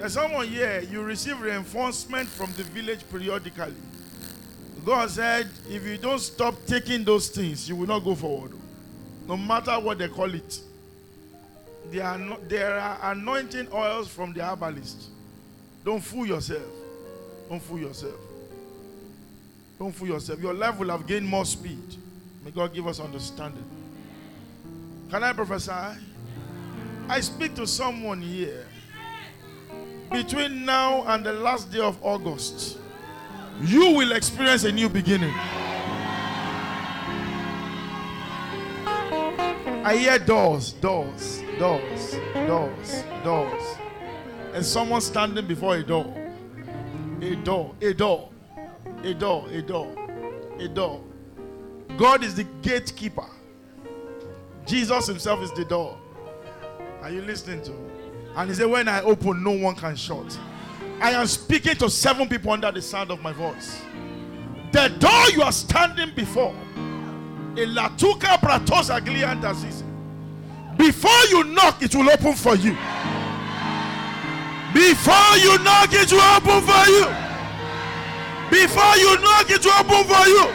There's someone here, you receive reinforcement from the village periodically. God said, if you don't stop taking those things, you will not go forward. No matter what they call it. There are, there are anointing oils from the herbalist. Don't fool yourself. Don't fool yourself. Don't fool yourself. Your life will have gained more speed. May God give us understanding. Can I prophesy? I speak to someone here. Between now and the last day of August, you will experience a new beginning. I hear doors, doors, doors, doors, doors. And someone standing before a door. A door, a door, a door, a door, a door. God is the gatekeeper. Jesus Himself is the door. Are you listening to me? And He said, When I open, no one can shut. I am speaking to seven people under the sound of my voice. The door you are standing before, Elatuka Pratosa Gliantazisi. Before you knock, it will open for you. Before you knock, it will open for you. Before you knock, it will open for you.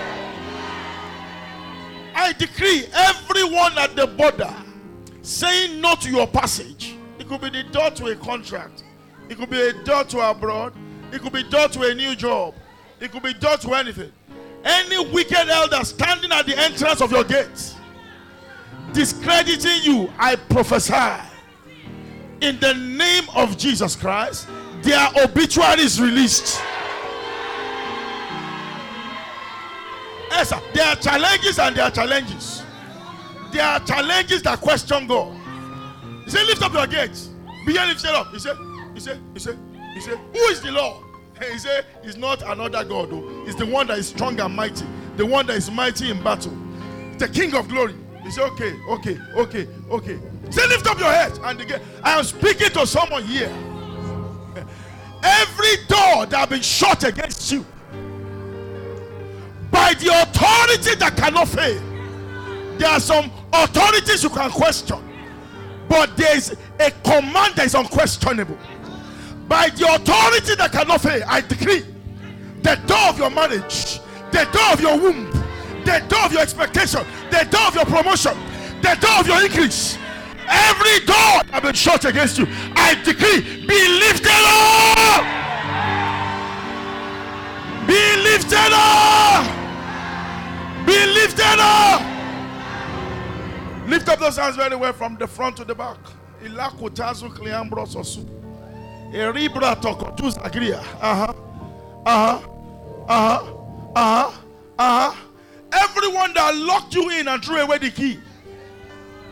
I decree everyone at the border saying no to your passage. It could be the door to a contract. It could be a door to abroad. It could be door to a new job. It could be door to anything. Any wicked elder standing at the entrance of your gate, discrediting you, I prophesy in the name of Jesus Christ, their obituary is released. Yes, sir. There are challenges and there are challenges. There are challenges that question God. Said, Lift up your gates. Be lifted up. He said, He said, He said, He said, Who is the Lord? He said, He's not another God, though. He's the one that is strong and mighty, the one that is mighty in battle, the King of glory. He said, Okay, okay, okay, okay. Say, lift up your head. And again, I am speaking to someone here. Every door that has been shut against you by the authority that cannot fail. There are some authorities you can question, but there is a command that is unquestionable. By the authority that cannot fail, I decree the door of your marriage, the door of your womb, the door of your expectation, the door of your promotion, the door of your increase, every door that has been shut against you, I decree be lifted up. Be lifted up. Be lifted up. Lift up those hands very well from the front to the back. Ilakutazu kliambros osu. Eribra tokotuz agria. Uh huh. Uh huh. Uh huh. Uh huh. Uh huh. Everyone that locked you in and threw away the key.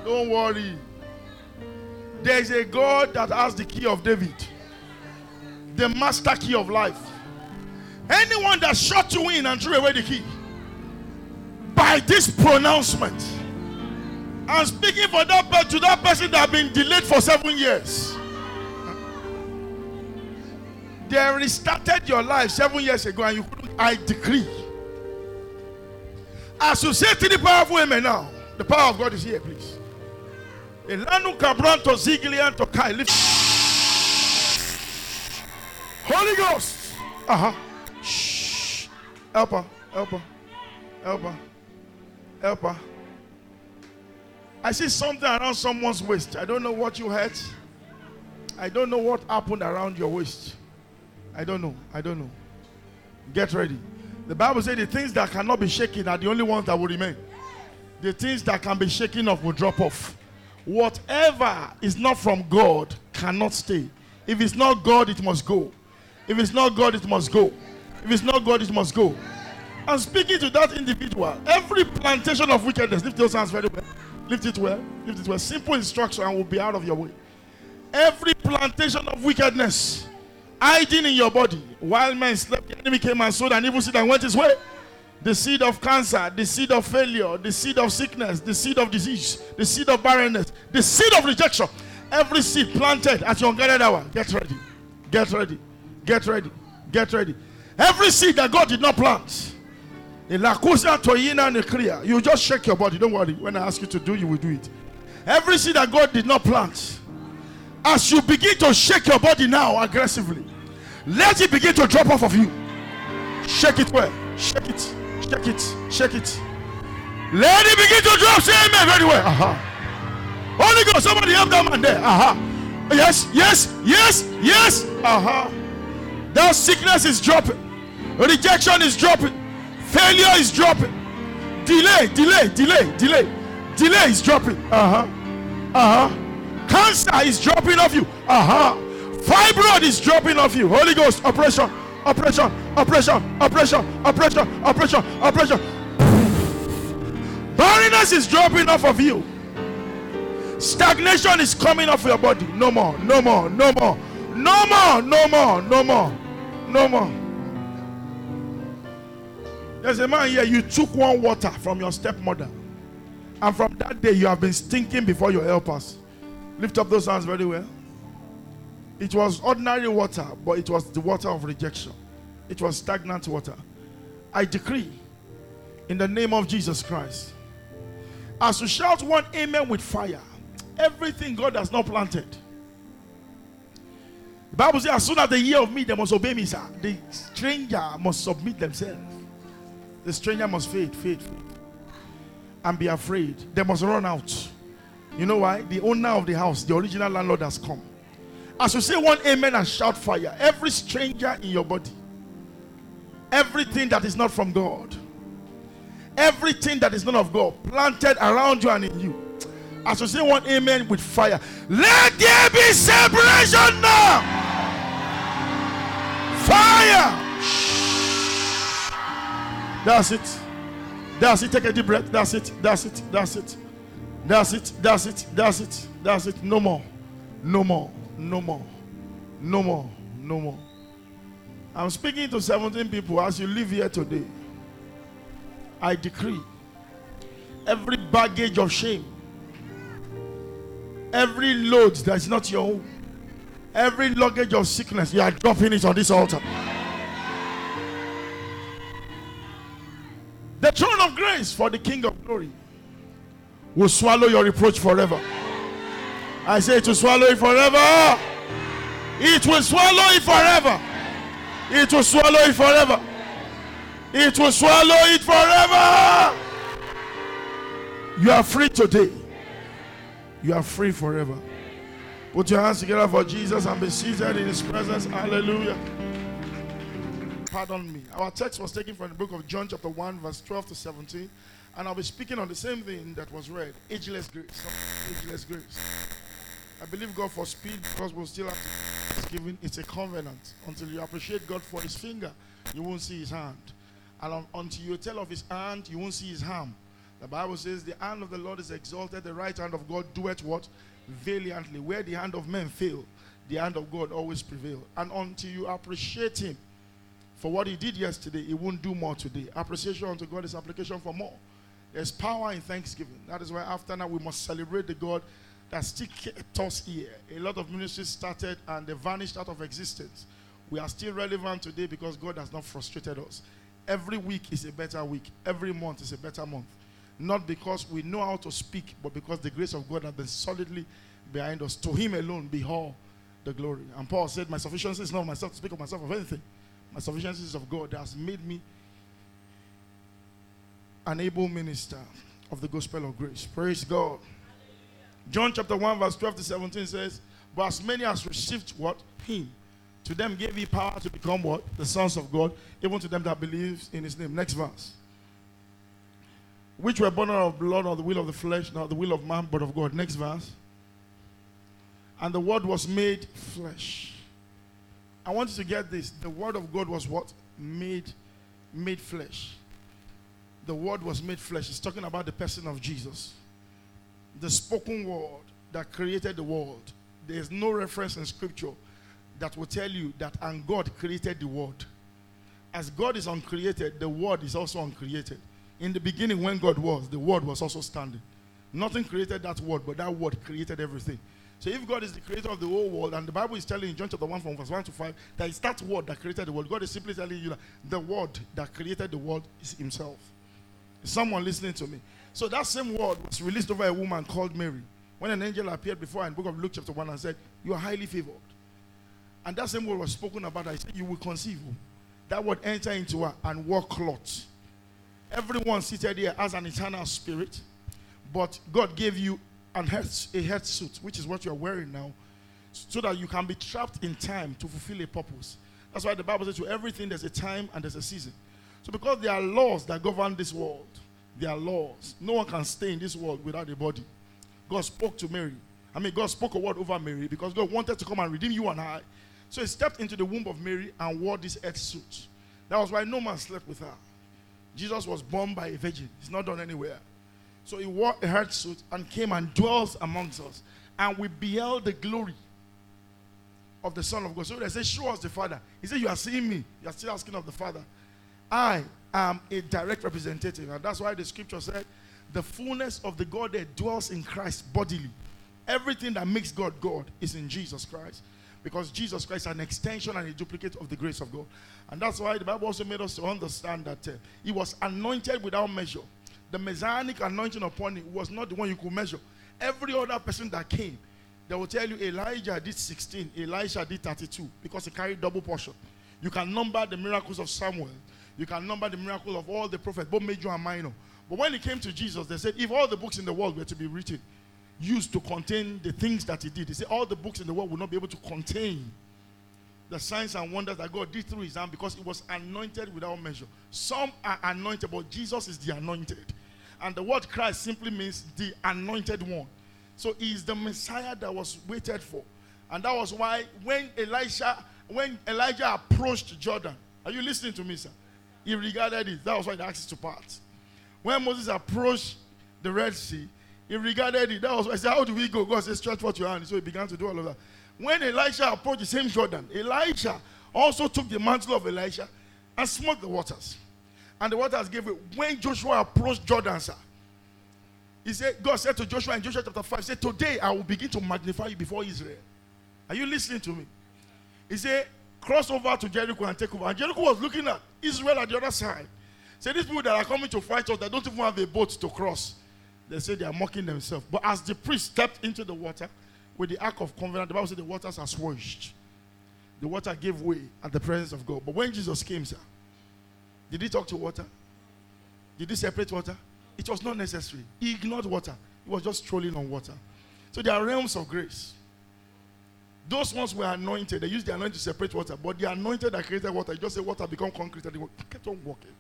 Don't worry. There is a God that has the key of David, the master key of life. Anyone that shut you in and threw away the key, by this pronouncement, I'm speaking for that person to that person that has been delayed for seven years. They restarted your life seven years ago, and you couldn't. I decree. As you say to the powerful women now, the power of God is here, please. Elanu Cabranto Zigilian to Kai. Holy Ghost. Uh huh. Shh. Help her. Help her. Help her. Help her. I see something around someone's waist. I don't know what you had. I don't know what happened around your waist. I don't know. I don't know. Get ready. The Bible says the things that cannot be shaken are the only ones that will remain. The things that can be shaken off will drop off. Whatever is not from God cannot stay. If it's not God, it must go. If it's not God, it must go. If it's not God, it must go. I'm speaking to that individual. Every plantation of wickedness, lift those hands very well. Lift it well. Lift it well. Simple instruction and will be out of your way. Every plantation of wickedness hiding in your body while men slept, the enemy came and sowed an evil seed and went his way. The seed of cancer, the seed of failure, the seed of sickness, the seed of disease, the seed of barrenness, the seed of rejection. Every seed planted at your unguarded hour. Get ready. Get ready. Get ready. Get ready. Every seed that God did not plant. You just shake your body. Don't worry. When I ask you to do, you will do it. Every seed that God did not plant. As you begin to shake your body now aggressively, let it begin to drop off of you. Shake it well. Shake it. Shake it. Shake it. Let it begin to drop. Say amen very well. Uh-huh. Holy Ghost, somebody help that man there. Uh-huh. Yes, yes, yes, yes. Uh-huh. That sickness is dropping. Rejection is dropping. Failure is dropping. Delay, delay, delay, delay. Delay is dropping. Uh-huh. Uh-huh. Cancer is dropping off you. Uh-huh. Fibroid is dropping off you. Holy Ghost, oppression, oppression, oppression, oppression, oppression, oppression, oppression. Barrenness is dropping off of you. Stagnation is coming off your body. No more, no more, no more, no more, no more, no more, no more. There's a man here, you took one water from your stepmother. And from that day, you have been stinking before your helpers. Lift up those hands very well. It was ordinary water, but it was the water of rejection. It was stagnant water. I decree in the name of Jesus Christ. As you shout one amen with fire, everything God has not planted. The Bible says, as soon as they hear of me, they must obey me, sir. The stranger must submit themselves. The stranger must fade, fade, fade. And be afraid. They must run out. You know why? The owner of the house, the original landlord, has come. As you say one amen and shout fire, every stranger in your body, everything that is not from God, everything that is not of God, planted around you and in you, as you say one amen with fire, let there be separation now. Fire. That's it. That's it. Take a deep breath. That's it. That's it. That's it. That's it. That's it. That's it. That's it. No more. No more. No more. No more. No more. I'm speaking to 17 people as you live here today. I decree every baggage of shame, every load that is not your own, every luggage of sickness, you are dropping it on this altar. The throne of grace for the King of glory will swallow your reproach forever. I say to swallow it forever. It will swallow it forever. It will swallow it forever. It will swallow it forever. You are free today. You are free forever. Put your hands together for Jesus and be seated in his presence. Hallelujah. Pardon me. Our text was taken from the book of John, chapter 1, verse 12 to 17. And I'll be speaking on the same thing that was read ageless grace. Ageless grace. I believe God for speed because we'll still have to. It's, given, it's a covenant. Until you appreciate God for his finger, you won't see his hand. And un, until you tell of his hand, you won't see his hand. The Bible says, The hand of the Lord is exalted, the right hand of God doeth what? Valiantly. Where the hand of men fail, the hand of God always prevail. And until you appreciate him for what he did yesterday, he won't do more today. Appreciation unto God is application for more. There's power in thanksgiving. That is why after now we must celebrate the God that still kept us here. A lot of ministries started and they vanished out of existence. We are still relevant today because God has not frustrated us. Every week is a better week. Every month is a better month. Not because we know how to speak, but because the grace of God has been solidly behind us. To Him alone be all the glory. And Paul said, My sufficiency is not myself to speak of myself of anything. My sufficiency is of God has made me an able minister of the gospel of grace. Praise God. John chapter 1, verse 12 to 17 says, But as many as received what? Him. To them gave he power to become what? The sons of God, even to them that believes in his name. Next verse. Which were born of blood, or the will of the flesh, not the will of man, but of God. Next verse. And the word was made flesh. I want you to get this. The word of God was what? Made made flesh the word was made flesh. It's talking about the person of Jesus. The spoken word that created the world. There's no reference in scripture that will tell you that and God created the word. As God is uncreated, the word is also uncreated. In the beginning, when God was, the word was also standing. Nothing created that word, but that word created everything. So if God is the creator of the whole world, and the Bible is telling in John chapter 1 from verse 1 to 5 that it's that word that created the world, God is simply telling you that the word that created the world is himself. Is someone listening to me? So that same word was released over a woman called Mary when an angel appeared before her in the book of Luke chapter 1 and said, You are highly favored. And that same word was spoken about. I said, You will conceive. That word enter into her and walk cloth. Everyone seated here has an eternal spirit, but God gave you an head, a head suit, which is what you are wearing now, so that you can be trapped in time to fulfill a purpose. That's why the Bible says to everything there's a time and there's a season. So because there are laws that govern this world, there are laws. No one can stay in this world without a body. God spoke to Mary. I mean, God spoke a word over Mary because God wanted to come and redeem you and I. So he stepped into the womb of Mary and wore this earth suit. That was why no man slept with her. Jesus was born by a virgin. He's not done anywhere. So he wore a earth suit and came and dwells amongst us. And we beheld the glory of the Son of God. So they say, Show us the Father. He said, You are seeing me. You are still asking of the Father. I am a direct representative. And that's why the scripture said, The fullness of the Godhead dwells in Christ bodily. Everything that makes God God is in Jesus Christ. Because Jesus Christ is an extension and a duplicate of the grace of God. And that's why the Bible also made us to understand that uh, he was anointed without measure. The messianic anointing upon him was not the one you could measure. Every other person that came, they will tell you Elijah did 16, Elisha did 32 because he carried double portion. You can number the miracles of Samuel, you can number the miracle of all the prophets, both major and minor. But when it came to Jesus, they said, if all the books in the world were to be written, used to contain the things that he did, they said all the books in the world would not be able to contain the signs and wonders that God did through his hand because it was anointed without measure. Some are anointed, but Jesus is the anointed. And the word Christ simply means the anointed one. So he is the Messiah that was waited for. And that was why when Elisha, when Elijah approached Jordan, are you listening to me, sir? He regarded it. That was why he asked to part. When Moses approached the Red Sea, he regarded it. That was why he said, How do we go? God said, Stretch forth your hand. So he began to do all of that. When Elisha approached the same Jordan, Elijah also took the mantle of Elisha and smote the waters. And the waters gave way. When Joshua approached Jordan, sir, he said, God said to Joshua in Joshua chapter 5, he said, Today I will begin to magnify you before Israel. Are you listening to me? He said, Cross over to Jericho and take over. And Jericho was looking at Israel at the other side. Say, these people that are coming to fight us, they don't even have a boat to cross. They say they are mocking themselves. But as the priest stepped into the water with the ark of covenant, the Bible said the waters are swashed. The water gave way at the presence of God. But when Jesus came, sir, did he talk to water? Did he separate water? It was not necessary. He ignored water. He was just strolling on water. So there are realms of grace. Those ones were anointed. They used the anointing to separate water. But the anointed that created water, just say water become concrete and they kept on walking.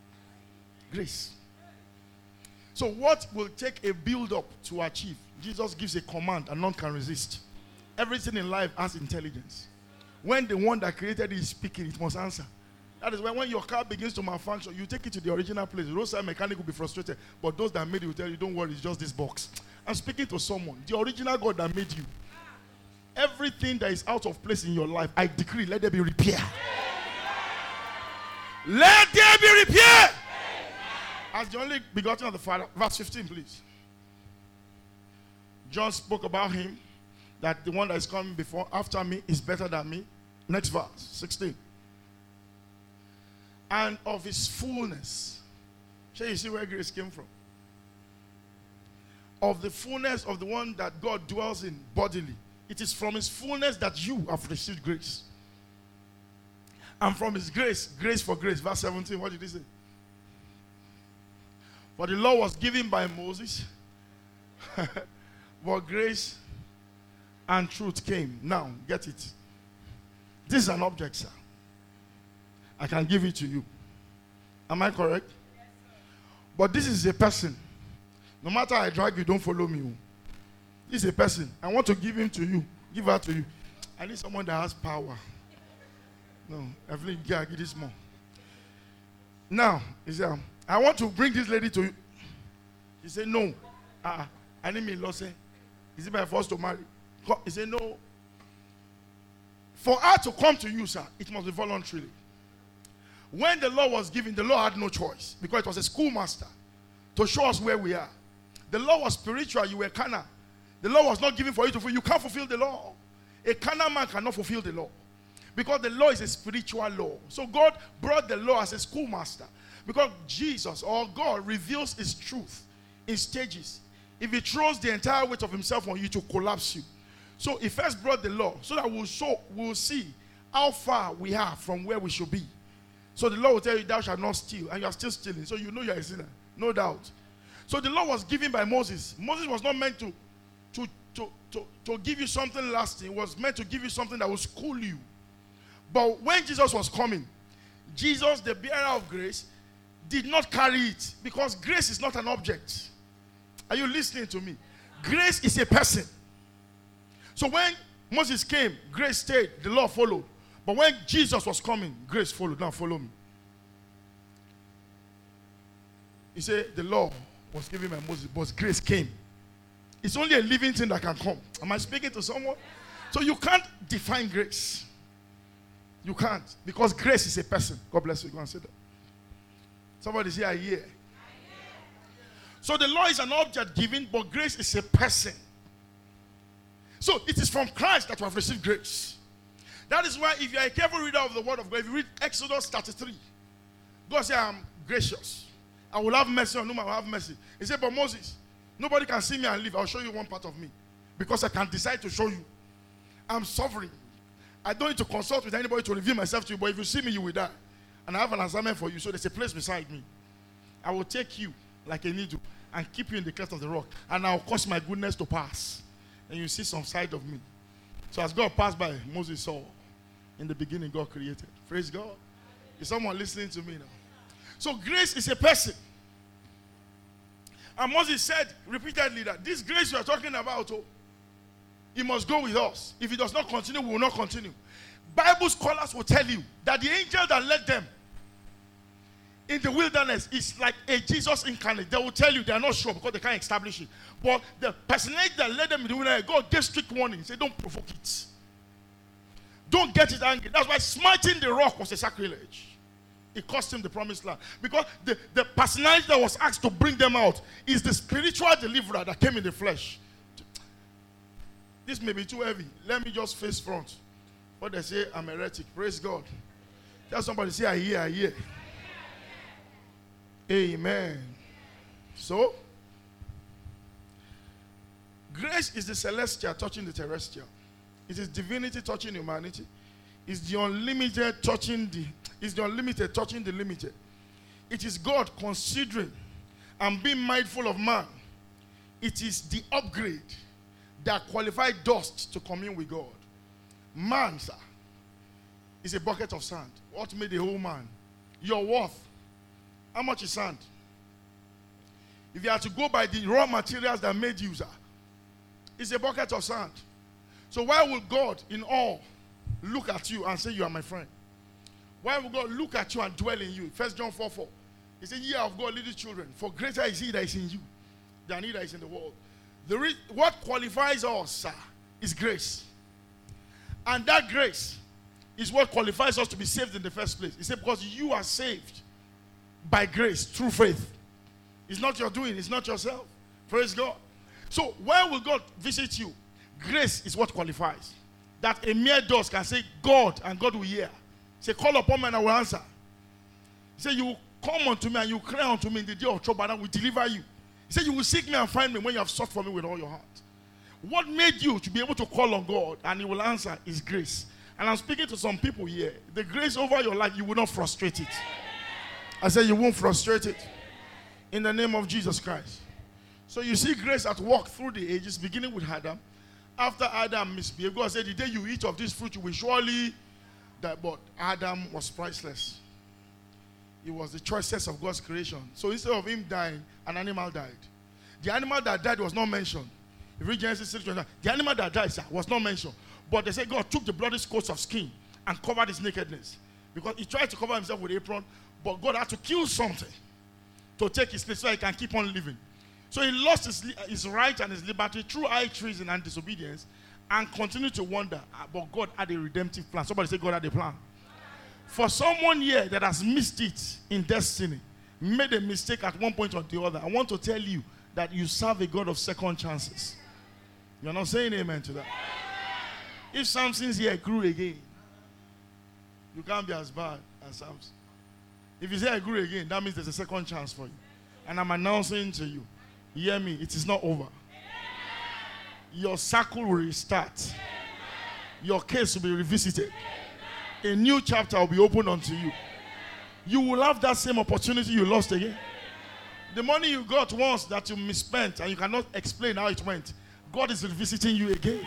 Grace. So what will take a build-up to achieve? Jesus gives a command and none can resist. Everything in life has intelligence. When the one that created it is speaking, it must answer. That is why when your car begins to malfunction, you take it to the original place. Roadside mechanic will be frustrated, but those that made will tell you, don't worry, it's just this box. I'm speaking to someone, the original God that made you. Everything that is out of place in your life, I decree, let there be repair. Let there be repair. As the only begotten of the Father. Verse 15, please. John spoke about him that the one that is coming before, after me, is better than me. Next verse, 16 and of his fullness. Shall you see where grace came from? Of the fullness of the one that God dwells in bodily. It is from his fullness that you have received grace. And from his grace, grace for grace. Verse 17, what did he say? For the law was given by Moses, but grace and truth came. Now, get it. This is an object, sir. I can give it to you. Am I correct? Yes, but this is a person. No matter I drag you, don't follow me. This is a person. I want to give him to you. Give her to you. I need someone that has power. No, Evelyn, yeah, give this more. Now, he said, um, I want to bring this lady to you. He said, No. Uh-uh. I need me, Lord. Say, eh? Is it my first to marry? He said, No. For her to come to you, sir, it must be voluntarily. When the law was given, the law had no choice because it was a schoolmaster to show us where we are. The law was spiritual, you were carnal. The law was not given for you to fulfill. You can't fulfill the law. A carnal man cannot fulfill the law because the law is a spiritual law. So God brought the law as a schoolmaster because Jesus or God reveals his truth in stages. if he throws the entire weight of himself on you to collapse you. So he first brought the law so that we'll show, we'll see how far we are from where we should be. So the law will tell you, Thou shalt not steal, and you are still stealing. So you know you're a sinner, no doubt. So the law was given by Moses. Moses was not meant to, to, to, to, to give you something lasting, it was meant to give you something that will school you. But when Jesus was coming, Jesus, the bearer of grace, did not carry it because grace is not an object. Are you listening to me? Grace is a person. So when Moses came, grace stayed, the law followed. But when Jesus was coming, grace followed. Now follow me. He said, The law was given by Moses, but grace came. It's only a living thing that can come. Am I speaking to someone? So you can't define grace. You can't. Because grace is a person. God bless you. Go and say that. Somebody say, I hear. So the law is an object given, but grace is a person. So it is from Christ that we have received grace. That is why, if you are a careful reader of the Word of God, if you read Exodus 33, God said, I'm gracious. I will have mercy on whom I will have mercy. He said, But Moses, nobody can see me and live. I'll show you one part of me. Because I can decide to show you. I'm sovereign. I don't need to consult with anybody to reveal myself to you, but if you see me, you will die. And I have an assignment for you. So there's a place beside me. I will take you like a needle and keep you in the cleft of the rock. And I'll cause my goodness to pass. And you see some side of me. So as God passed by, Moses saw. In the beginning, God created. Praise God. Is someone listening to me now? So grace is a person. And Moses said repeatedly that this grace you are talking about, oh, he must go with us. If he does not continue, we will not continue. Bible scholars will tell you that the angel that led them in the wilderness is like a Jesus incarnate. They will tell you they are not sure because they can't establish it. But the personality that led them in the wilderness, God gave strict warning. Say, don't provoke it. Don't get it angry. That's why smiting the rock was a sacrilege. It cost him the promised land. Because the, the personality that was asked to bring them out is the spiritual deliverer that came in the flesh. This may be too heavy. Let me just face front. What they say, I'm heretic. Praise God. Tell somebody, say, I hear, I hear. Amen. So, grace is the celestial touching the terrestrial. It is divinity touching humanity. It's the unlimited touching the it's the unlimited touching the limited. It is God considering and being mindful of man. It is the upgrade that qualified dust to commune with God. Man, sir, is a bucket of sand. What made the whole man? Your worth. How much is sand? If you are to go by the raw materials that made you, sir, it's a bucket of sand. So why would God, in all, look at you and say, You are my friend? Why would God look at you and dwell in you? First John 4 4. He said, Ye of God, little children, for greater is he that is in you than he that is in the world. The re- what qualifies us, sir, is grace. And that grace is what qualifies us to be saved in the first place. He said, Because you are saved by grace through faith. It's not your doing, it's not yourself. Praise God. So, where will God visit you? Grace is what qualifies. That a mere dust can say, God, and God will hear. Say, Call upon me and I will answer. Say, You will come unto me and you cry unto me in the day of trouble, and I will deliver you. Said, You will seek me and find me when you have sought for me with all your heart. What made you to be able to call on God and He will answer is grace. And I'm speaking to some people here. The grace over your life, you will not frustrate it. I said, You won't frustrate it. In the name of Jesus Christ. So you see grace at work through the ages, beginning with Adam. After Adam misbehaved, God said, The day you eat of this fruit, you will surely die. But Adam was priceless. He was the choicest of God's creation. So instead of him dying, an animal died. The animal that died was not mentioned. If read Genesis 6, the animal that died sir, was not mentioned. But they say God took the bloody coats of skin and covered his nakedness. Because he tried to cover himself with apron, but God had to kill something to take his place so he can keep on living. So he lost his, his right and his liberty through high treason and disobedience and continued to wonder. ah, But God had a redemptive plan. Somebody say, God had a plan. For someone here that has missed it in destiny, made a mistake at one point or the other, I want to tell you that you serve a God of second chances. You're not saying amen to that. If Samson's here grew again, you can't be as bad as Samson. If you say grew again, that means there's a second chance for you. And I'm announcing to you Hear me, it is not over. Your circle will restart. Your case will be revisited. A new chapter will be opened unto you. You will have that same opportunity you lost again. The money you got once that you misspent and you cannot explain how it went, God is revisiting you again.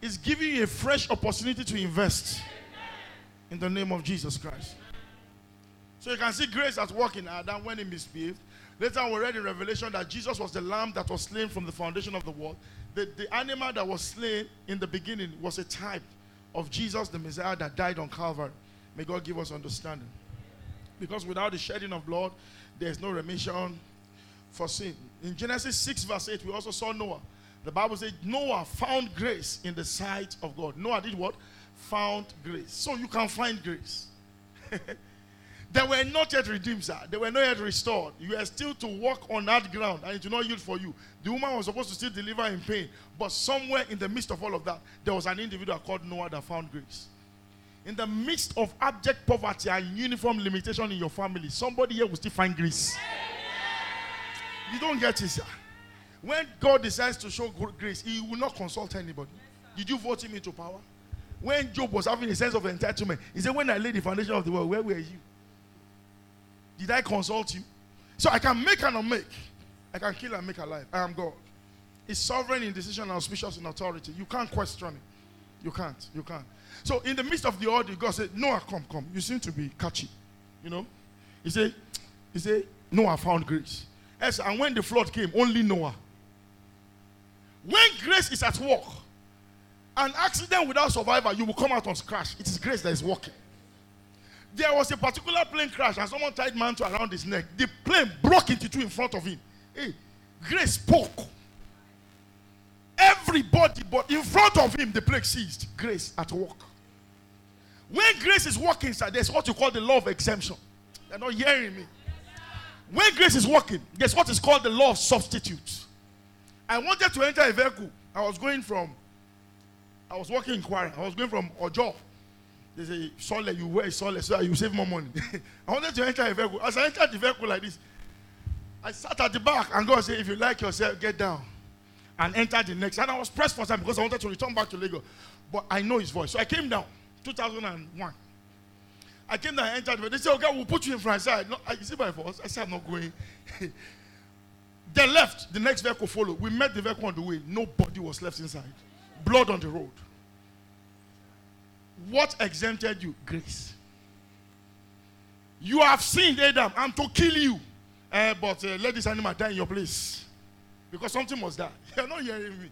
He's giving you a fresh opportunity to invest in the name of Jesus Christ. So you can see grace at work in Adam when he misbehaved. Later we read in Revelation that Jesus was the lamb that was slain from the foundation of the world. The, the animal that was slain in the beginning was a type of Jesus, the Messiah that died on Calvary. May God give us understanding. Because without the shedding of blood, there is no remission for sin. In Genesis 6, verse 8, we also saw Noah. The Bible says Noah found grace in the sight of God. Noah did what? Found grace. So you can find grace. they were not yet redeemed, sir. They were not yet restored. You are still to walk on that ground and it will not yield for you. The woman was supposed to still deliver in pain. But somewhere in the midst of all of that, there was an individual called Noah that found grace. In the midst of abject poverty and uniform limitation in your family, somebody here will still find grace. You don't get it, sir. When God decides to show grace, He will not consult anybody. Did you vote Him into power? When Job was having a sense of entitlement, he said, When I laid the foundation of the world, where were you? Did I consult you? So I can make and unmake. I can kill and make alive. I am God. He's sovereign in decision and auspicious in authority. You can't question it. You can't. You can't. So in the midst of the order, God said, Noah, come, come. You seem to be catchy. You know? He said, He said, Noah found grace. Yes, and when the flood came, only Noah. When grace is at work, an accident without survivor, you will come out on crash. It is grace that is working. There was a particular plane crash and someone tied mantle around his neck. The plane broke into two in front of him. Hey, grace spoke. Everybody, but in front of him, the plane ceased. Grace at work. When grace is working, sir, there's what you call the law of exemption. They're not hearing me. When grace is working, there's what is called the law of substitute. I wanted to enter a vehicle. I was going from, I was working in. I was going from Ojo. They say, Sole, you wear Sole so you save more money. I wanted to enter a vehicle. As I entered the vehicle like this, I sat at the back and God said, if you like yourself, get down. And enter the next. And I was pressed for time because I wanted to return back to Lagos. But I know his voice. So I came down, 2001. I came down and entered. But They said, okay, we'll put you in front. I said, no, you see my voice? I said, I'm not going. they left. The next vehicle followed. We met the vehicle on the way. Nobody was left inside. Blood on the road. What exempted you? Grace. You have sinned, Adam. I'm to kill you. Uh, but uh, let this animal die in your place. Because something must die. You're not hearing me.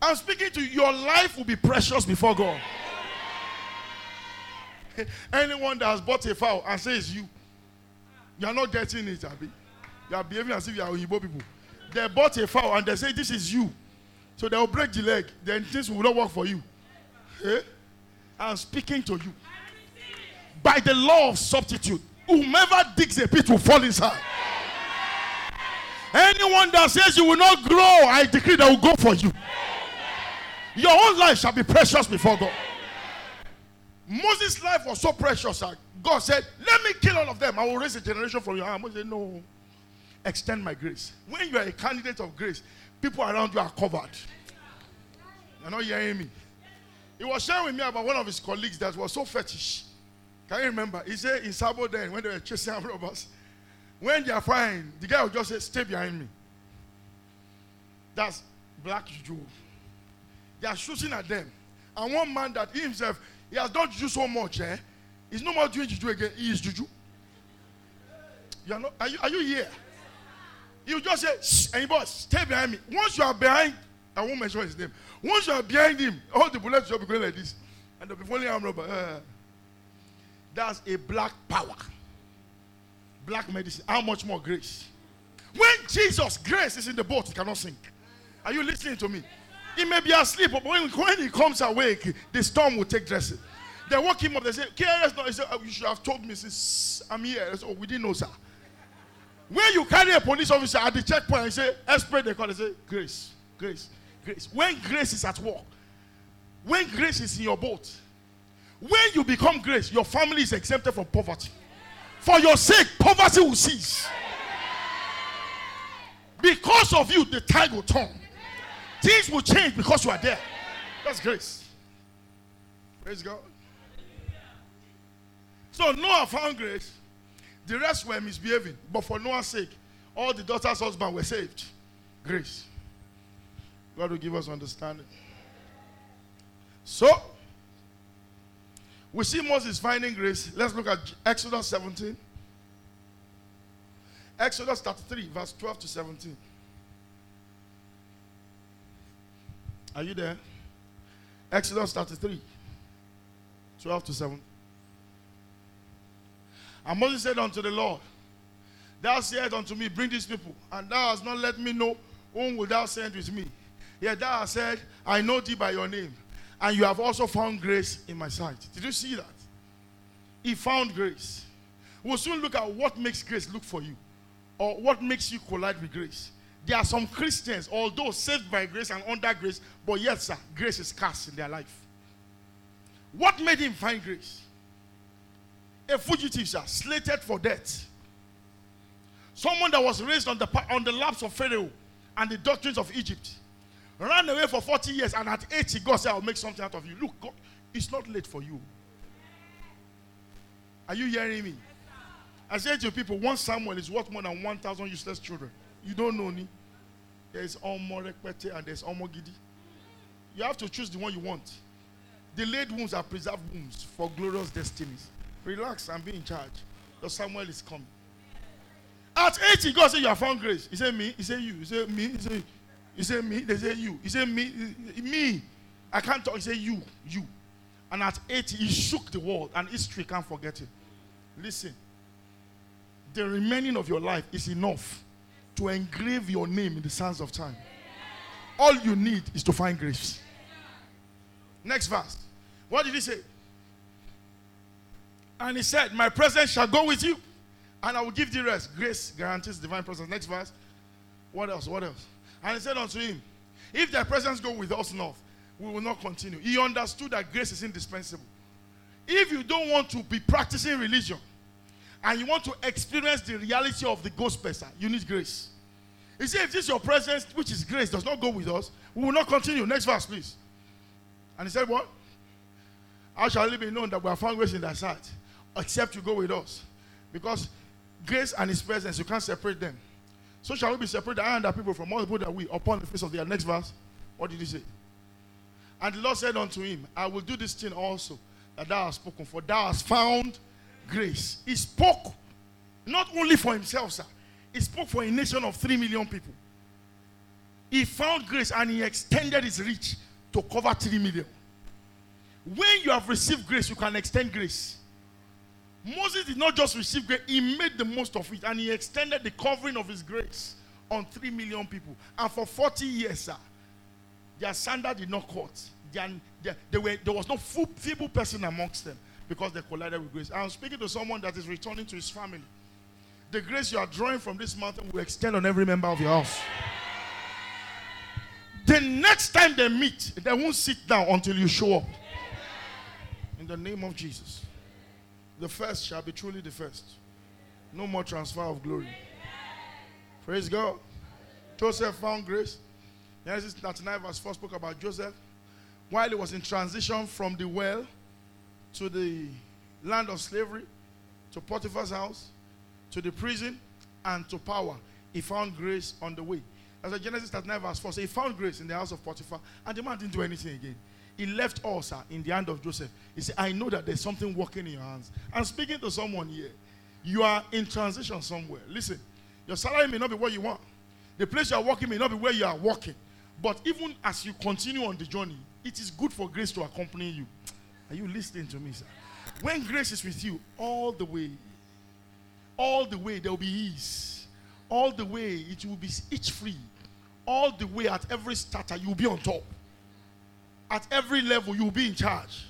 I'm speaking to you. Your life will be precious before God. Anyone that has bought a fowl and says you, you are not getting it, Abby. You are behaving as if you are Igbo people. They bought a fowl and they say this is you. So they will break the leg. Then things will not work for you. Eh? I'm speaking to you. By the law of substitute, whomever digs a pit will fall inside. Anyone that says you will not grow, I decree that will go for you. Your own life shall be precious before God. Moses' life was so precious. That God said, Let me kill all of them. I will raise a generation from your hand. Moses said, No. Extend my grace. When you are a candidate of grace, people around you are covered. You're not hearing me. He was sharing with me about one of his colleagues that was so fetish. Can you remember? He said in Sabo then, when they were chasing robbers, when they are fine, the guy will just say, Stay behind me. That's black juju. They are shooting at them. And one man that he himself, he has done juju so much, eh? He's no more doing juju again. He is juju. You are, not, are, you, are you here? You just say, Shh, and boss, stay behind me. Once you are behind, I won't mention his name. Once you are behind him, all the bullets will be going like this. And they'll be falling arm rubber. Uh, that's a black power. Black medicine. How much more grace? When Jesus' grace is in the boat, it cannot sink. Are you listening to me? He may be asleep, but when, when he comes awake, the storm will take dressing. They woke him up. They say, KRS, no. He said, oh, You should have told me since I'm here. So, oh, we didn't know, sir. When you carry a police officer at the checkpoint and say, Expert, they call, they say, Grace, grace, grace. When grace is at work, when grace is in your boat, when you become grace, your family is exempted from poverty. For your sake, poverty will cease. Because of you, the tide will turn. Things will change because you are there. That's grace. Praise God. So Noah found grace. The rest were misbehaving. But for Noah's sake, all the daughter's husbands were saved. Grace. God will give us understanding. So, we see Moses finding grace. Let's look at Exodus 17. Exodus 33, verse 12 to 17. Are you there? Exodus 33, 12 to 7. And Moses said unto the Lord, Thou said unto me, Bring these people, and thou hast not let me know whom will thou send with me. Yet thou said, I know thee by your name, and you have also found grace in my sight. Did you see that? He found grace. We'll soon look at what makes grace look for you, or what makes you collide with grace. There are some Christians, although saved by grace and under grace, but yet, sir, grace is cast in their life. What made him find grace? A fugitive, sir, slated for death. Someone that was raised on the, on the laps of Pharaoh and the doctrines of Egypt. Ran away for 40 years, and at 80, God said, I'll make something out of you. Look, God, it's not late for you. Are you hearing me? I said to people, one Samuel is worth more than 1,000 useless children. You don't know me. There's Omo Rekpete and there's Omo Gidi. You have to choose the one you want. Delayed wombs are preserved wombs for glorious destinies. Relax and be in charge. The Samuel is coming. At 80, God said, You have found grace. He said, Me. He said, You. He said, Me. He said, he said, Me. They said, You. He said, Me. Me. I can't talk. He said, You. You. And at 80, he shook the world, and history can't forget it. Listen. The remaining of your life is enough to engrave your name in the sands of time. All you need is to find grace. Next verse. What did he say? And he said, My presence shall go with you, and I will give thee rest. Grace guarantees divine presence. Next verse. What else? What else? And he said unto him, If thy presence go with us north, we will not continue. He understood that grace is indispensable. If you don't want to be practicing religion, and you want to experience the reality of the Ghost gospel, you need grace. He said, if this your presence, which is grace, does not go with us, we will not continue. Next verse, please. And he said, What? How shall it be known that we have found grace in thy sight? Except you go with us. Because grace and his presence, you can't separate them. So shall we be separated, I and the people, from all the people that we upon the face of the. Next verse. What did he say? And the Lord said unto him, I will do this thing also that thou hast spoken, for thou hast found grace. He spoke not only for himself, sir. He spoke for a nation of three million people. He found grace and he extended his reach to cover three million. When you have received grace, you can extend grace. Moses did not just receive grace, he made the most of it and he extended the covering of his grace on three million people. And for 40 years, sir, their standard did not cut. Their, their, they were, there was no feeble person amongst them because they collided with grace. I'm speaking to someone that is returning to his family. The grace you are drawing from this mountain will extend on every member of your house. The next time they meet, they won't sit down until you show up. In the name of Jesus. The first shall be truly the first. No more transfer of glory. Praise God. Joseph found grace. Genesis 39 verse 4 spoke about Joseph. While he was in transition from the well to the land of slavery, to Potiphar's house, to the prison, and to power, he found grace on the way. As a Genesis 39 verse 4 so he found grace in the house of Potiphar, and the man didn't do anything again. He left all, sir, uh, in the hand of Joseph. He said, I know that there's something working in your hands. I'm speaking to someone here. You are in transition somewhere. Listen, your salary may not be what you want. The place you are working may not be where you are working. But even as you continue on the journey, it is good for grace to accompany you. Are you listening to me, sir? When grace is with you all the way, all the way there will be ease. All the way it will be itch free. All the way at every starter you will be on top. At every level you will be in charge.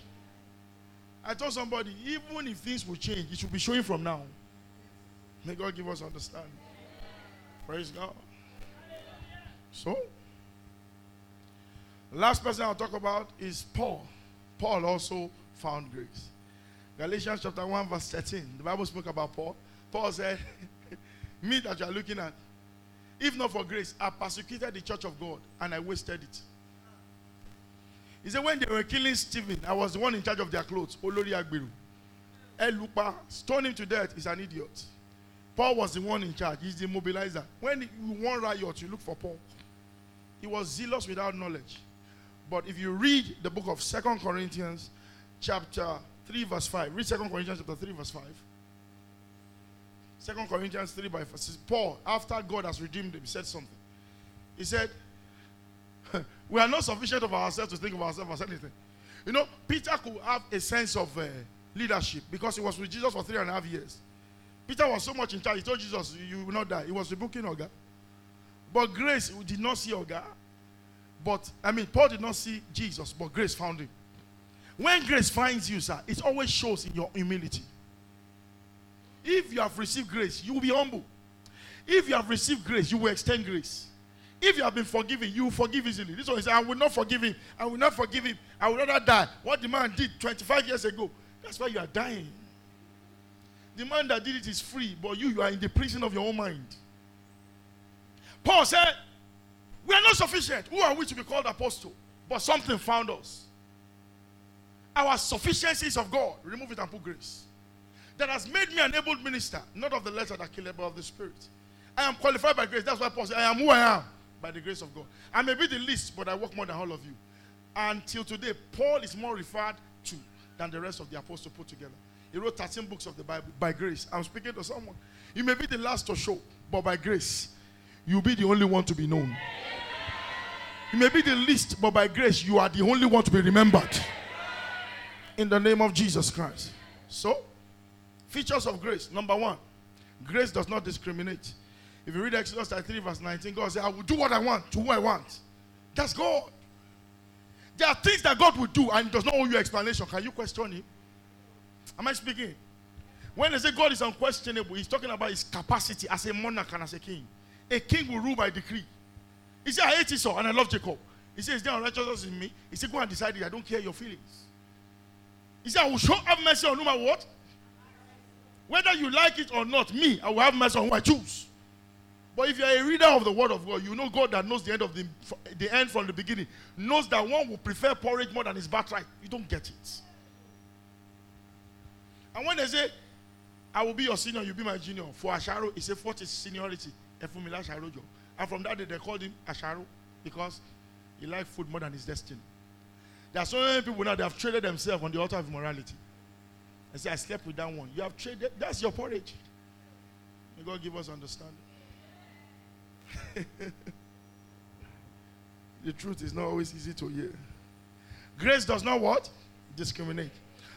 I told somebody, even if things will change, it should be showing from now. May God give us understanding. Praise God. So, last person I'll talk about is Paul. Paul also found grace. Galatians chapter 1, verse 13. The Bible spoke about Paul. Paul said, Me that you are looking at, If not for grace, I persecuted the church of God and I wasted it. He said, when they were killing Stephen, I was the one in charge of their clothes. Olori Agbiru. Elupa, stone him to death, he's an idiot. Paul was the one in charge, he's the mobilizer. When you want riot, you look for Paul. He was zealous without knowledge. But if you read the book of Second Corinthians, chapter 3, verse 5, read Second Corinthians chapter 3, verse 5. Second Corinthians 3 by 5. Paul, after God has redeemed him, said something. He said, We are not sufficient of ourselves to think of ourselves as anything. You know, Peter could have a sense of uh, leadership because he was with Jesus for three and a half years. Peter was so much in charge, he told Jesus, You will not die. He was rebuking Oga. But grace did not see Oga. But, I mean, Paul did not see Jesus, but grace found him. When grace finds you, sir, it always shows in your humility. If you have received grace, you will be humble. If you have received grace, you will extend grace. If you have been forgiven, you forgive easily. This one is, I will not forgive him. I will not forgive him. I would rather die. What the man did 25 years ago, that's why you are dying. The man that did it is free, but you, you are in the prison of your own mind. Paul said, We are not sufficient. Who are we to be called apostle? But something found us. Our sufficiency is of God. Remove it and put grace that has made me an able minister, not of the letter that killed, but of the spirit. I am qualified by grace. That's why Paul said, I am who I am by the grace of God. I may be the least, but I work more than all of you. Until today, Paul is more referred to than the rest of the apostles put together. He wrote 13 books of the Bible by grace. I'm speaking to someone. You may be the last to show, but by grace, you'll be the only one to be known. You may be the least, but by grace, you are the only one to be remembered. In the name of Jesus Christ. So, Features of grace. Number one, grace does not discriminate. If you read Exodus 33, verse 19, God said, I will do what I want to who I want. That's God. There are things that God will do and does not owe you explanation. Can you question him? Am I speaking? When they say God is unquestionable, he's talking about his capacity as a monarch and as a king. A king will rule by decree. He said, I hate Esau and I love Jacob. He says, Is there unrighteousness in me? He said, Go and decide it. I don't care your feelings. He said, I will show up mercy on no matter what. Whether you like it or not, me, I will have mercy on who I choose. But if you're a reader of the word of God, you know God that knows the end of the, the end from the beginning, knows that one will prefer porridge more than his birthright. You don't get it. And when they say, I will be your senior, you'll be my junior. For Asharo, it's a what is seniority? And from that day, they called him Asharo because he liked food more than his destiny. There are so many people now that have traded themselves on the altar of immorality. I say, I slept with that one. You have traded. That's your porridge. May God give us understanding. the truth is not always easy to hear. Grace does not what? Discriminate.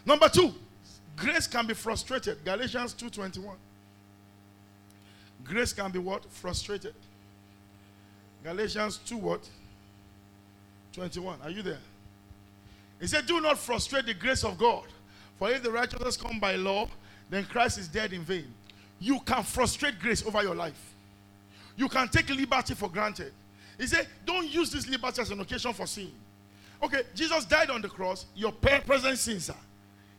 Number two, grace can be frustrated. Galatians 2.21. Grace can be what? Frustrated. Galatians 2 what? 21. Are you there? He said, Do not frustrate the grace of God. For if the righteousness come by law, then Christ is dead in vain. You can frustrate grace over your life. You can take liberty for granted. He said, Don't use this liberty as an occasion for sin. Okay, Jesus died on the cross. Your present sins, sir,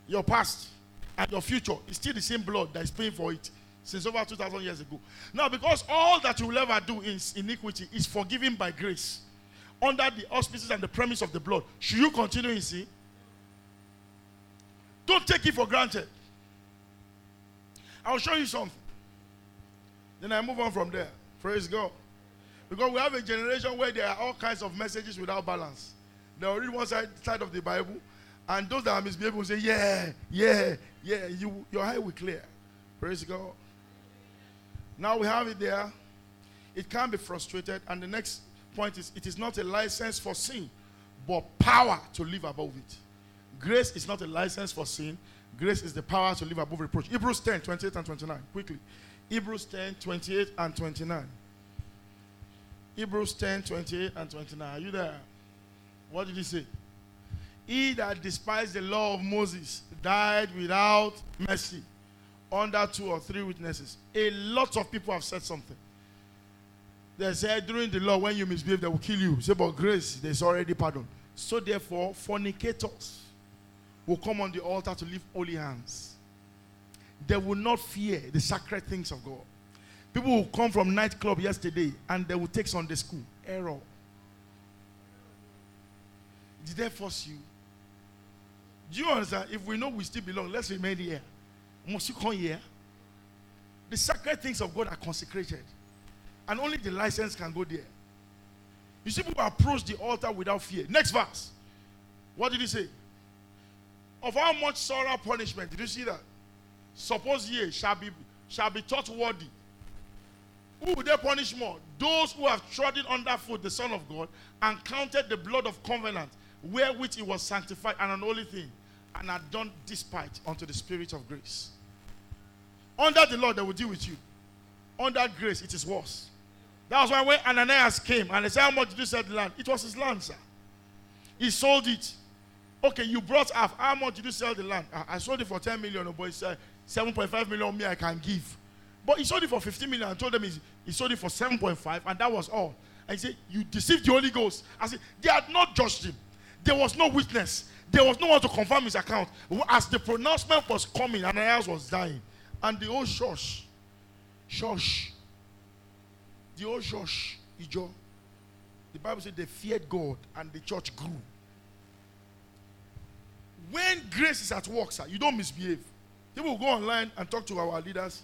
your past, and your future is still the same blood that is paying for it since over 2,000 years ago. Now, because all that you will ever do in iniquity is forgiven by grace under the auspices and the premise of the blood, should you continue in sin? Don't take it for granted. I'll show you something. Then I move on from there. Praise God. Because we have a generation where there are all kinds of messages without balance. They'll read one side, side of the Bible, and those that are misbehaving will say, Yeah, yeah, yeah, you, your eye will clear. Praise God. Now we have it there. It can be frustrated. And the next point is it is not a license for sin, but power to live above it. Grace is not a license for sin. Grace is the power to live above reproach. Hebrews 10, 28 and 29. Quickly. Hebrews 10, 28 and 29. Hebrews 10, 28 and 29. Are you there? What did he say? He that despised the law of Moses died without mercy under two or three witnesses. A lot of people have said something. They said during the law, when you misbehave, they will kill you. Say, but grace, there's already pardon. So therefore, fornicators will come on the altar to lift holy hands. They will not fear the sacred things of God. People will come from nightclub yesterday and they will take Sunday school. Error. Did they force you? Do you understand? If we know we still belong, let's remain here. Must you come here? The sacred things of God are consecrated. And only the license can go there. You see, people approach the altar without fear. Next verse. What did he say? Of how much sorrow punishment. Did you see that? Suppose ye shall be shall be taught worthy. Who will they punish more? Those who have trodden underfoot the Son of God and counted the blood of covenant wherewith he was sanctified and an unholy thing and had done despite unto the spirit of grace. Under the law, they will deal with you. Under grace, it is worse. That was why when Ananias came and they said, How much did you sell the land? It was his land, sir. He sold it. Okay, you brought half. How much did you sell the land? I, I sold it for 10 million, oh but he said 7.5 million me I can give. But he sold it for 15 million and told them he, sold it for 7.5, and that was all. He said, You deceived the Holy Ghost. I said, They had not judged him. There was no witness. There was no one to confirm his account. As the pronouncement was coming, Ananias was dying. And the old church, church, the old church, Ijo, the Bible said they feared God and the church grew. When grace is at work, sir, you don't misbehave. People will go online and talk to our leaders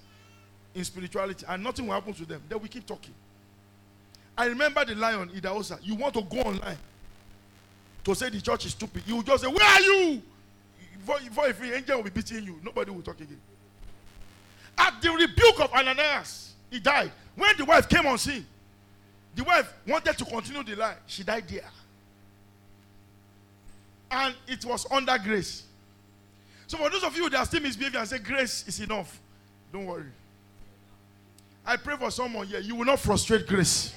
in spirituality, and nothing will happen to them. Then we keep talking. I remember the lion, Idahosa. You want to go online to say the church is stupid. You just say, Where are you? Before a free angel will be beating you, nobody will talk again. At the rebuke of Ananias, he died. When the wife came on scene, the wife wanted to continue the lie. She died there. And it was under grace. So for those of you that still misbehaving and say grace is enough, don't worry. I pray for someone here. You will not frustrate grace.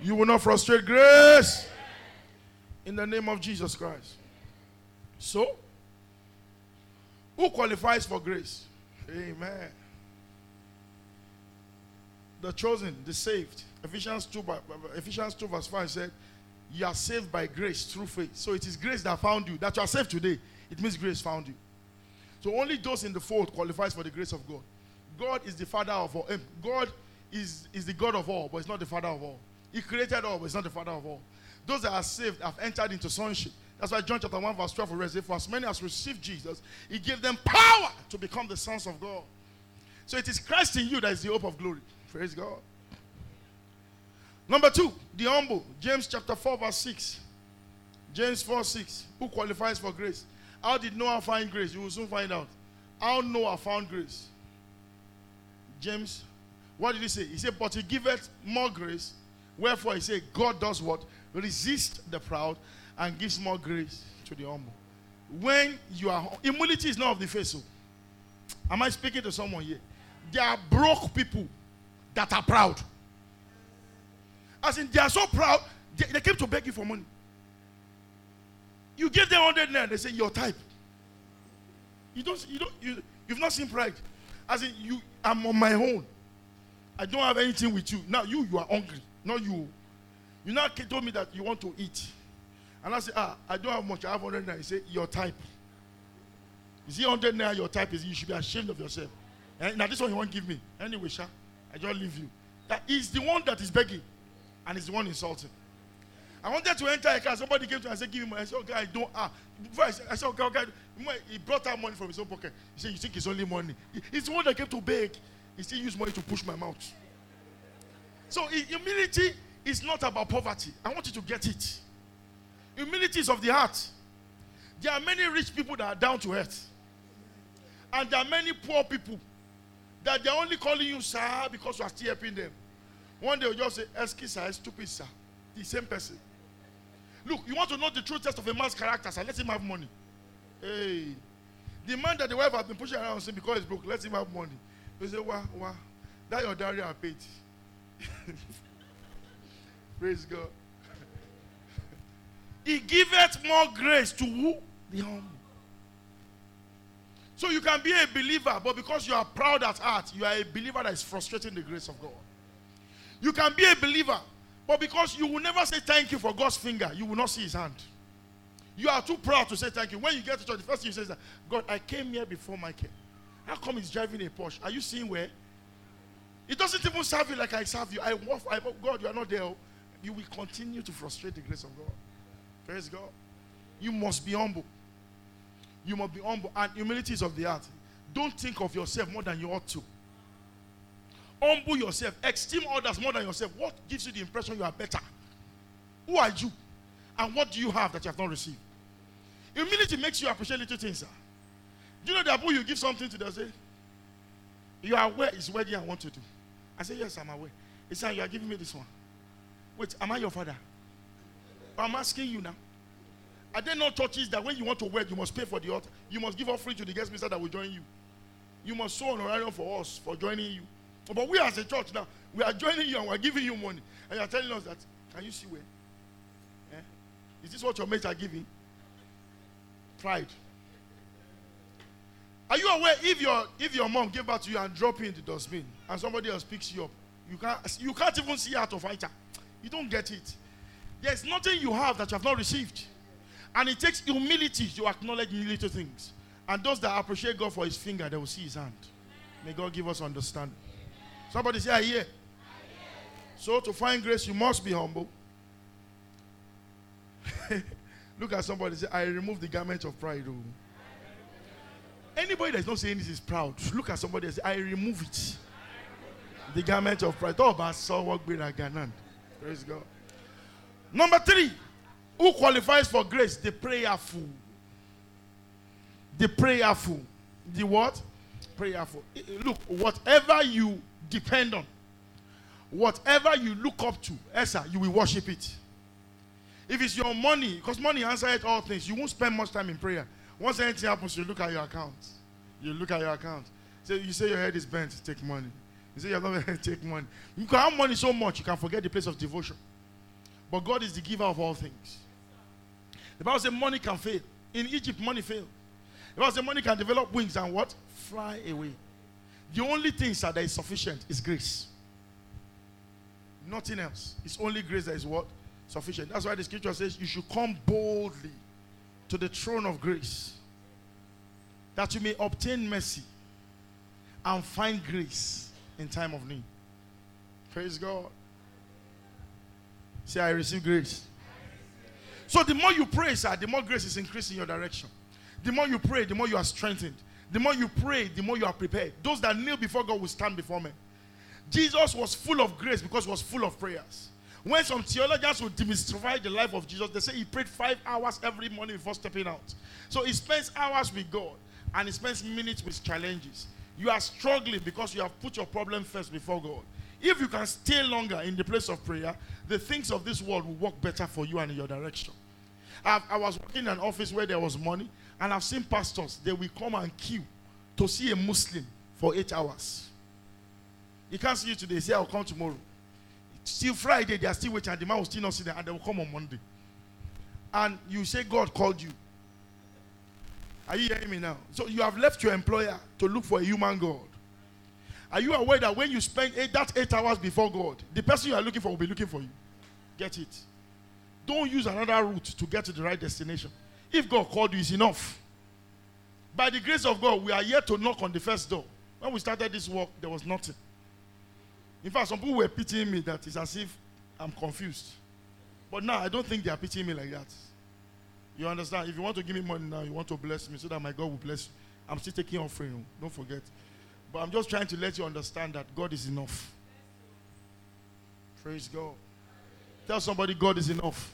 You will not frustrate grace. In the name of Jesus Christ. So, who qualifies for grace? Amen. The chosen, the saved. Ephesians 2, Ephesians 2 verse 5 said, You are saved by grace through faith. So it is grace that found you. That you are saved today. It means grace found you. So only those in the fold qualifies for the grace of God. God is the father of all. Um, God is, is the God of all, but it's not the father of all. He created all, but it's not the father of all. Those that are saved have entered into sonship. That's why John chapter 1, verse 12 will say, For as many as received Jesus, he gave them power to become the sons of God. So it is Christ in you that is the hope of glory. Praise God. Number two, the humble. James chapter 4, verse 6. James 4, 6. Who qualifies for grace? How did Noah find grace? You will soon find out. How Noah found grace. James, what did he say? He said, But he giveth more grace. Wherefore he said, God does what? Resist the proud and gives more grace to the humble. When you are humility is not of the face. So. Am I speaking to someone here? There are broke people that are proud. As in, they are so proud, they, they came to beg you for money. You give them 100 naira, they say, your type. You don't, you don't, you, you've not seen pride. As in, you, I'm on my own. I don't have anything with you. Now, you, you are hungry. Not you. You now told me that you want to eat. And I say, ah, I don't have much. I have 100 naira. You say, your type. You see 100 naira, your type is, you should be ashamed of yourself. And eh, now this one you won't give me. Anyway, Sha, I just leave you. That is the one that is begging. And is the one insulting. I wanted to enter a car. Somebody came to me and said, Give me money. I said, Okay, I don't. Ah. Before I said, I said Okay, okay. He brought out money from his own pocket. He said, You think it's only money? It's the one that came to beg. He still used money to push my mouth. So humility is not about poverty. I want you to get it. Humility is of the heart. There are many rich people that are down to earth. And there are many poor people that they're only calling you sir because you are still helping them. One day you just say, Excuse sir, stupid sir. The same person. Look, you want to know the true test of a man's character, sir. Let him have money. Hey. The man that the wife has been pushing around saying because he's broke, let him have money. You say, Wah, wah. That your diary I paid. Praise God. he giveth more grace to who? The humble. So you can be a believer, but because you are proud at heart, you are a believer that is frustrating the grace of God. You can be a believer, but because you will never say thank you for God's finger, you will not see his hand. You are too proud to say thank you. When you get to church, the first thing you say is that, God, I came here before Michael. How come he's driving a Porsche? Are you seeing where? It doesn't even serve you like I serve you. I walk, I, God, you are not there. Oh. You will continue to frustrate the grace of God. Praise God. You must be humble. You must be humble. And humility is of the heart. Don't think of yourself more than you ought to. Humble yourself. Esteem others more than yourself. What gives you the impression you are better? Who are you? And what do you have that you have not received? Humility makes you appreciate little things, sir. Do you know that who you give something to, they say, You are aware it's wedding I want to do. I say, Yes, I'm aware. He said, You are giving me this one. Wait, am I your father? I'm asking you now. Are there no churches that when you want to wed, you must pay for the altar? You must give offering to the guest minister that will join you. You must sow an honorarium for us for joining you. But we as a church now, we are joining you and we're giving you money. And you're telling us that, can you see where? Eh? Is this what your mates are giving? Pride. Are you aware if your if your mom gave back to you and drop you in the dustbin and somebody else picks you up, you can't you can't even see out of fighter. You don't get it. There's nothing you have that you have not received. And it takes humility to acknowledge little things. And those that appreciate God for his finger, they will see his hand. May God give us understanding. Somebody say, I hear. So to find grace, you must be humble. Look at somebody say, I remove the garment of pride. Oh. Anybody that's not saying this is proud, look at somebody and say, I remove it. The garment of pride. Oh, but saw what Praise God. Number three, who qualifies for grace? The prayerful. The prayerful. The what? Prayerful. Look, whatever you depend on, whatever you look up to, Esa, you will worship it. If it's your money, because money answers all things, you won't spend much time in prayer. Once anything happens, you look at your account. You look at your account. So you say your head is bent, take money. You say not going to take money. You can have money so much, you can forget the place of devotion. But God is the giver of all things. The Bible says money can fail. In Egypt, money failed. The Bible says money can develop wings and what? Fly away. The only thing sir, that is sufficient is grace. Nothing else. It's only grace that is what? Sufficient. That's why the scripture says you should come boldly to the throne of grace that you may obtain mercy and find grace in time of need. Praise God. Say, I receive grace. So the more you pray, sir, the more grace is increasing in your direction. The more you pray, the more you are strengthened. The more you pray, the more you are prepared. Those that kneel before God will stand before me. Jesus was full of grace because he was full of prayers. When some theologians would demystify the life of Jesus, they say he prayed five hours every morning before stepping out. So he spends hours with God and he spends minutes with challenges. You are struggling because you have put your problem first before God. If you can stay longer in the place of prayer, the things of this world will work better for you and in your direction. I've, i was working in an office where there was money, and I've seen pastors, they will come and queue to see a Muslim for eight hours. You can't see you today, say, I'll come tomorrow. Still Friday, they are still waiting, and the man will still not see them, and they will come on Monday. And you say, God called you. Are you hearing me now? So you have left your employer to look for a human God. Are you aware that when you spend eight, that eight hours before God, the person you are looking for will be looking for you? Get it? Don't use another route to get to the right destination. If God called you, it's enough. By the grace of God, we are yet to knock on the first door. When we started this work, there was nothing. In fact, some people were pitying me that it's as if I'm confused. But now I don't think they are pitying me like that. You understand? If you want to give me money now, you want to bless me so that my God will bless you. I'm still taking offering. Oh. Don't forget. But I'm just trying to let you understand that God is enough. Praise God. Tell somebody God is enough.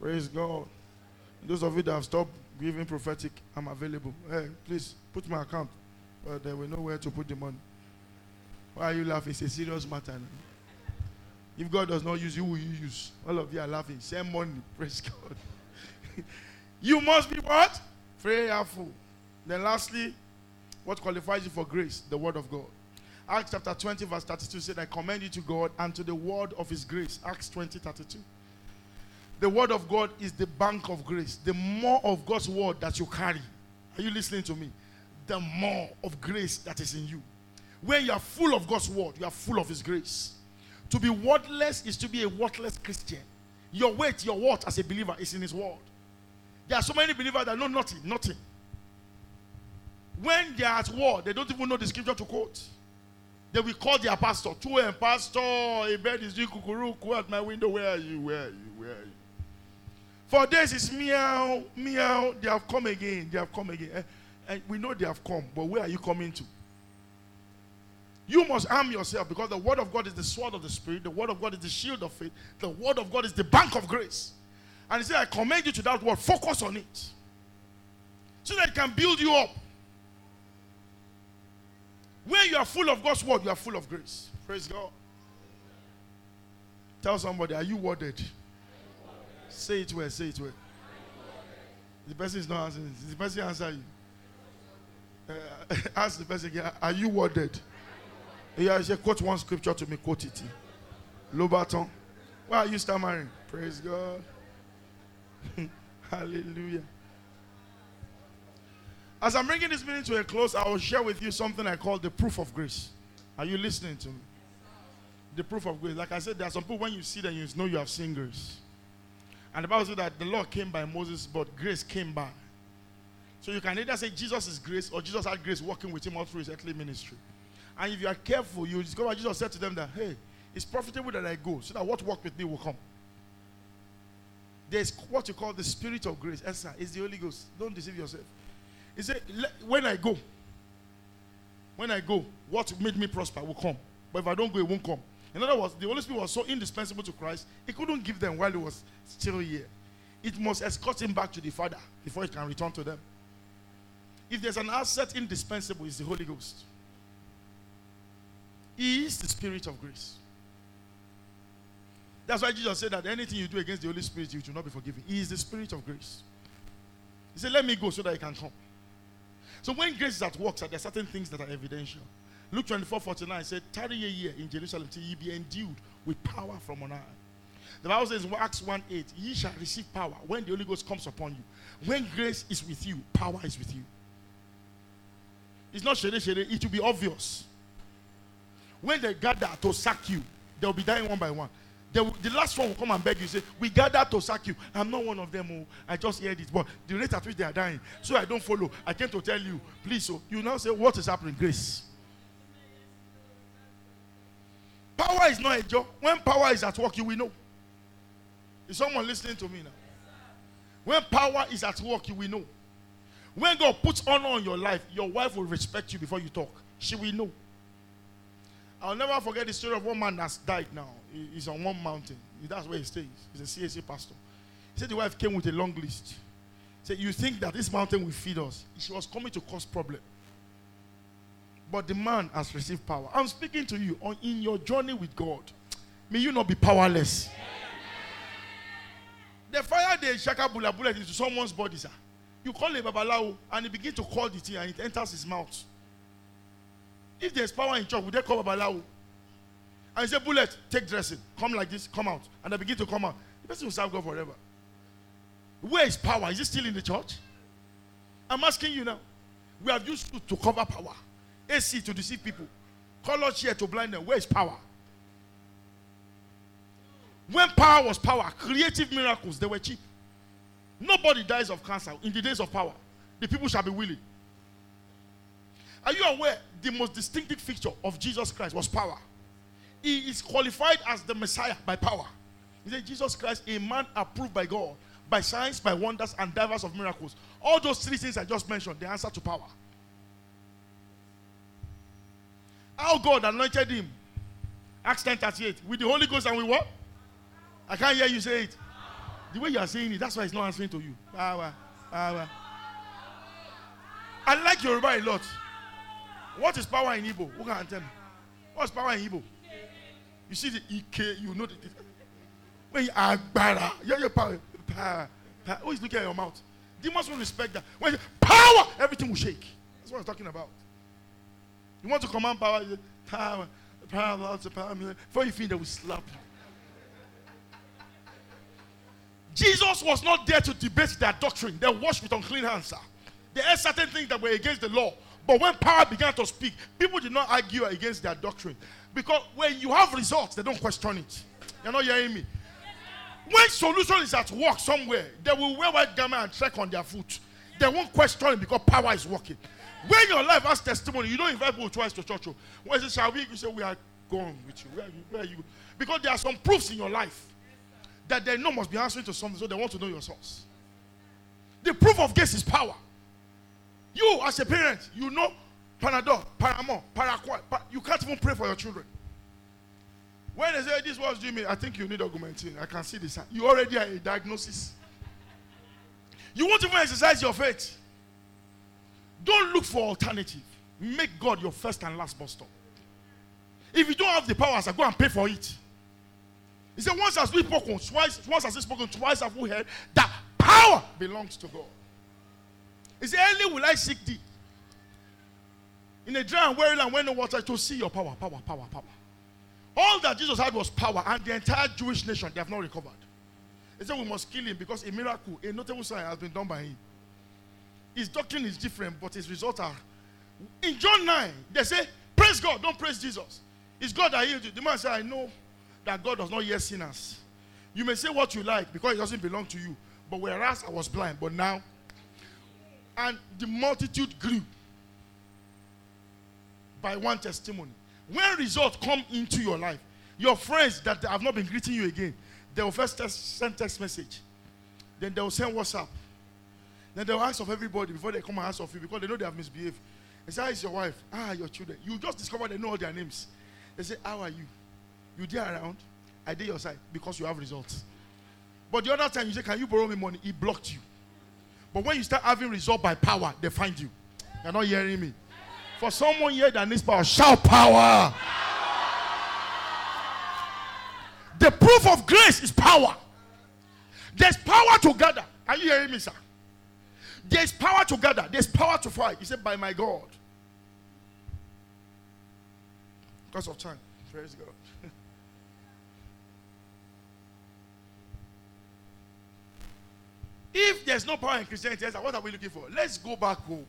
Praise God. Those of you that have stopped giving prophetic, I'm available. Hey, please put my account. But there will know where to put the money. Why are you laughing? It's a serious matter. If God does not use you, who will you use? All of you are laughing. Send money. Praise God. you must be what? Prayerful. Then lastly, what qualifies you for grace? The word of God. Acts chapter 20, verse 32 said, I commend you to God and to the word of his grace. Acts 20, 32. The word of God is the bank of grace. The more of God's word that you carry, are you listening to me? The more of grace that is in you. When you are full of God's word, you are full of his grace. To be wordless is to be a worthless Christian. Your weight, your worth as a believer is in his word. There are so many believers that know nothing, nothing. When they are at war, they don't even know the scripture to quote. They will call their pastor. Two and pastor, a bed is doing kukuruku at my window. Where are you? Where are you? Where are you? For this is meow, meow. They have come again. They have come again. And, and we know they have come, but where are you coming to? You must arm yourself because the word of God is the sword of the spirit. The word of God is the shield of faith. The word of God is the bank of grace. And he said, I commend you to that word. Focus on it. So that it can build you up. When you are full of God's word, you are full of grace. Praise God. Tell somebody, are you worded? Say it well, say it well. The person is not answering. The person answer you. Uh, ask the person again, are you worded? Yeah, say, quote one scripture to me, quote it. Low Lobaton. Why are you stammering? Praise God. Hallelujah. As I'm bringing this meeting to a close, I will share with you something I call the proof of grace. Are you listening to me? The proof of grace. Like I said, there are some people when you see them, you know you have seen grace. And the Bible says that the law came by Moses, but grace came by. So you can either say Jesus is grace or Jesus had grace working with him all through his earthly ministry. And if you are careful, you discover Jesus said to them that, hey, it's profitable that I go so that what work with me will come. There's what you call the spirit of grace. Esther, it's the Holy Ghost. Don't deceive yourself. He said, when I go, when I go, what made me prosper will come. But if I don't go, it won't come. In other words, the Holy Spirit was so indispensable to Christ, he couldn't give them while he was still here. It must escort him back to the Father before he can return to them. If there's an asset indispensable, it's the Holy Ghost. He is the Spirit of grace. That's why Jesus said that anything you do against the Holy Spirit, you will not be forgiven. He is the Spirit of grace. He said, Let me go so that he can come. So when grace is at work, there are certain things that are evidential. Luke 24 49 said, Tarry a year in Jerusalem till ye be endued with power from on high. The Bible says in Acts 1 8, ye shall receive power when the Holy Ghost comes upon you. When grace is with you, power is with you. It's not shere shere, it will be obvious. When they gather to sack you, they'll be dying one by one. Will, the last one will come and beg you, say, We gather to sack you. I'm not one of them. Oh, I just heard it. But the rate at which they are dying, so I don't follow. I came to tell you, please. So you now say, What is happening? Grace. Power is not a job. When power is at work, you will know. Is someone listening to me now? When power is at work, you will know. When God puts honor on your life, your wife will respect you before you talk. She will know. I'll never forget the story of one man that's died now. He's on one mountain. That's where he stays. He's a CAC pastor. He said the wife came with a long list. He said, You think that this mountain will feed us? She was coming to cause problem. But the man has received power. I'm speaking to you on in your journey with God. May you not be powerless. The fire they shaka bula bullet into someone's body, sir. You call a babalawo and he begins to call the thing and it enters his mouth. If there's power in church, would they call babalawo? And he say, bullet, take dressing. Come like this, come out. And they begin to come out. The person will serve God forever. Where is power? Is it still in the church? I'm asking you now. We have used to, to cover power. AC to deceive people. Color chair to blind them. Where is power? When power was power, creative miracles, they were cheap. Nobody dies of cancer in the days of power. The people shall be willing. Are you aware the most distinctive feature of Jesus Christ was power? He is qualified as the Messiah by power. He said, Jesus Christ, a man approved by God, by signs, by wonders, and divers of miracles. All those three things I just mentioned, the answer to power. How God anointed him. Acts 10 38. With the Holy Ghost and with what? I can't hear you say it. The way you are saying it, that's why he's not answering to you. Power. Power. I like Yoruba a lot. What is power in Igbo? Who can tell me? What's power in Igbo? You see the EK, you know the difference. When you agbara, you're your power, power, power. Always look at your mouth. Demons will respect that. When you, power, everything will shake. That's what I'm talking about. You want to command power, power, power, power, power. Before you feel they will slap you. Jesus was not there to debate their doctrine. They washed with unclean hands. There are certain things that were against the law. But when power began to speak, people did not argue against their doctrine. Because when you have results, they don't question it. You're not hearing me. When solution is at work somewhere, they will wear white garment and check on their foot. They won't question it because power is working. When your life has testimony, you don't invite people twice to church. oh. When say, shall we? You say, we are gone with you. Where are you? Where are you? Because there are some proofs in your life that they know must be answering to something, so they want to know your source. The proof of grace is power. You, as a parent, you know Panadol, Paramore, Paraquat. Pa- you can't even pray for your children. When they say this was Jimmy, I think you need augmentin. I can see this. You already have a diagnosis. You won't even exercise your faith. Don't look for alternative. Make God your first and last bus stop. If you don't have the powers, go and pay for it. He said, Once has we spoken, twice, once has he spoken, twice have we heard that power belongs to God. He said, Early will I seek thee. In a dry and weary land where no water to see your power, power, power, power. All that Jesus had was power, and the entire Jewish nation they have not recovered. He said we must kill him because a miracle, a notable sign has been done by him. His doctrine is different, but his results are. In John 9, they say, Praise God, don't praise Jesus. It's God that healed you. The man said, I know that God does not hear sinners. You may say what you like because it doesn't belong to you. But whereas I was blind, but now. And the multitude grew by one testimony. When results come into your life, your friends that have not been greeting you again, they will first send text message. Then they will send WhatsApp. Then they will ask of everybody before they come and ask of you because they know they have misbehaved. They say, How is your wife? Ah, your children. You just discover they know all their names. They say, How are you? You there around? I did your side because you have results. But the other time you say, Can you borrow me money? He blocked you. But when you start having result by power, they find you. You're not hearing me. For someone here that needs power, shout power. The proof of grace is power. There's power to gather. Are you hearing me, sir? There's power to gather. There's power to fight. He said, By my God. Because of time. Praise God. if there's no power in Christianity, what are we looking for? Let's go back home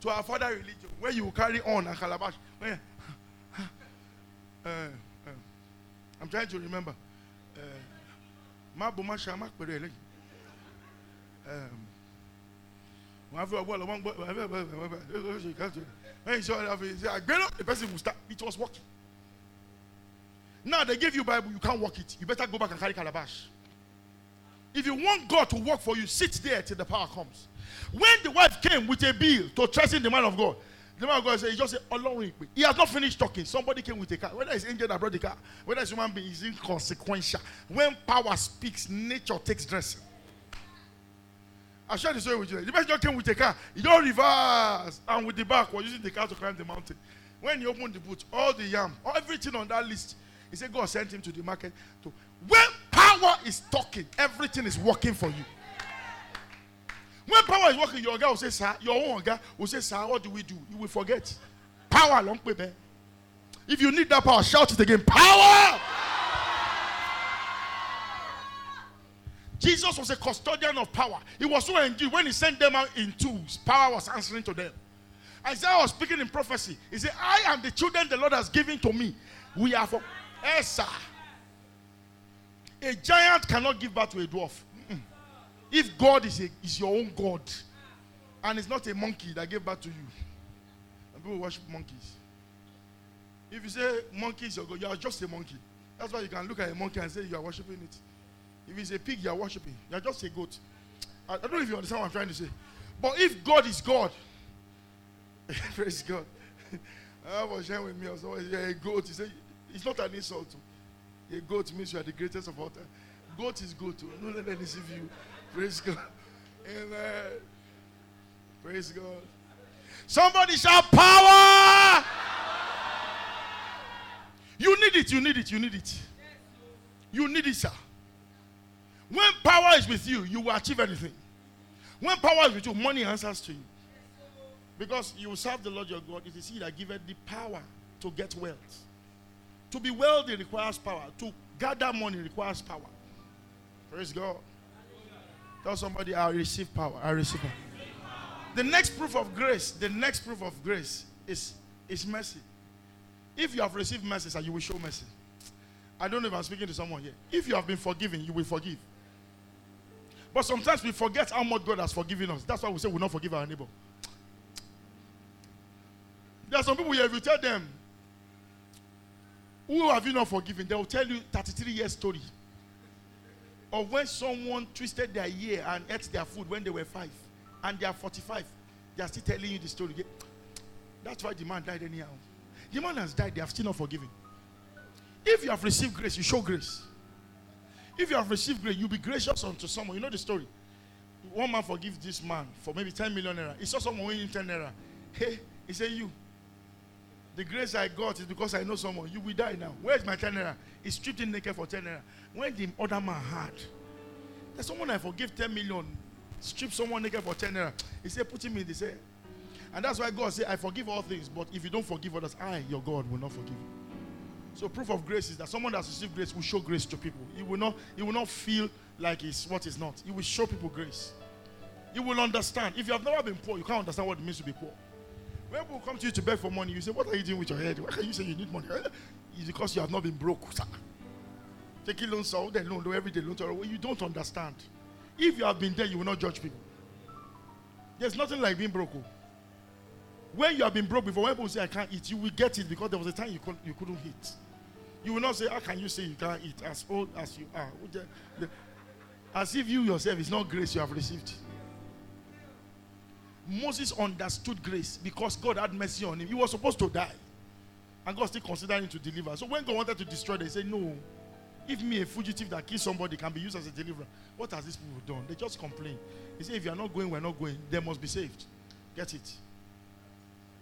to our father religion where you carry on a calabash. Uh, uh, I'm trying to remember. Shama Perele. When he saw that, he said, the person will start. It was working. Now they give you Bible, you can't work it. You better go back and carry calabash. If you want God to work for you, sit there till the power comes. When the wife came with a bill to threaten the man of God, the man of God said, He just said, Along He has not finished talking. Somebody came with a car. Whether it's angel that brought the car, whether it's human being, is inconsequential. When power speaks, nature takes dressing. I'll share the story with you. The just came with a car. He don't reverse. And with the back, was using the car to climb the mountain. When he opened the boot, all the yam, everything on that list, he said, God sent him to the market. To, when power is talking, everything is working for you. When power is working, your guy will say, Sir, your own guy will say, Sir, what do we do? You will forget. Power long way, If you need that power, shout it again. Power! Jesus was a custodian of power. He was so endued when he sent them out in twos, power was answering to them. Isaiah was speaking in prophecy. He said, I am the children the Lord has given to me. We are for Esa. A giant cannot give birth to a dwarf. Mm-mm. If God is, a, is your own God, and it's not a monkey that gave birth to you, and people worship monkeys. If you say monkey is your God, you are just a monkey. That's why you can look at a monkey and say you are worshiping it. If it's a pig, you are worshiping. You are just a goat. I, I don't know if you understand what I'm trying to say. But if God is God, praise God. I was sharing with me also. You're a goat. He said, it's not an insult. A goat means you are the greatest of all time. Goat is goat. No let them deceive you. Praise God. Amen. Praise God. Somebody shout power. You need it. You need it. You need it. You need it, sir. When power is with you, you will achieve anything. When power is with you, money answers to you. Because you will serve the Lord your God. It is He that giveth the power to get wealth. To be wealthy requires power. To gather money requires power. Praise God. Tell somebody, I receive power. I receive power. The next proof of grace, the next proof of grace is, is mercy. If you have received mercy, sir, you will show mercy. I don't know if I'm speaking to someone here. If you have been forgiven, you will forgive. But sometimes we forget how much God has forgiven us. That's why we say we will not forgive our neighbor. There are some people here, if you tell them, who have you not forgiven? They will tell you 33 years story. of when someone twisted their ear and ate their food when they were five, and they are 45, they are still telling you the story. That's why the man died anyhow. The man has died, they have still not forgiven. If you have received grace, you show grace. If you have received grace, you'll be gracious unto someone. You know the story. One man forgives this man for maybe 10 million naira. He saw someone winning 10 naira. Hey, he said, You. The grace I got is because I know someone. You will die now. Where's my 10 naira? He stripped him naked for 10 naira. When the other man had, there's someone I forgive 10 million, strip someone naked for 10 naira. He said, Put him in the cell. And that's why God said, I forgive all things, but if you don't forgive others, I, your God, will not forgive you. So proof of grace is that someone that's received grace will show grace to people. He will not, he will not feel like it's what is not. He will show people grace. You will understand. If you have never been poor, you can't understand what it means to be poor. When people come to you to beg for money, you say, What are you doing with your head? Why can you say you need money? It's because you have not been broke. Sir. Taking loans out, then loan, every day loan. Well, you don't understand. If you have been there, you will not judge people. There's nothing like being broke. Oh. When you have been broke before, when people say I can't eat, you will get it because there was a time you, could, you couldn't eat. You will not say, How can you say you can't eat as old as you are? As if you yourself is not grace you have received. Moses understood grace because God had mercy on him. He was supposed to die. And God still considered him to deliver. So when God wanted to destroy them, he said, No. If me, a fugitive that kills somebody, can be used as a deliverer, what has these people done? They just complain. He said, If you are not going, we're not going. They must be saved. Get it?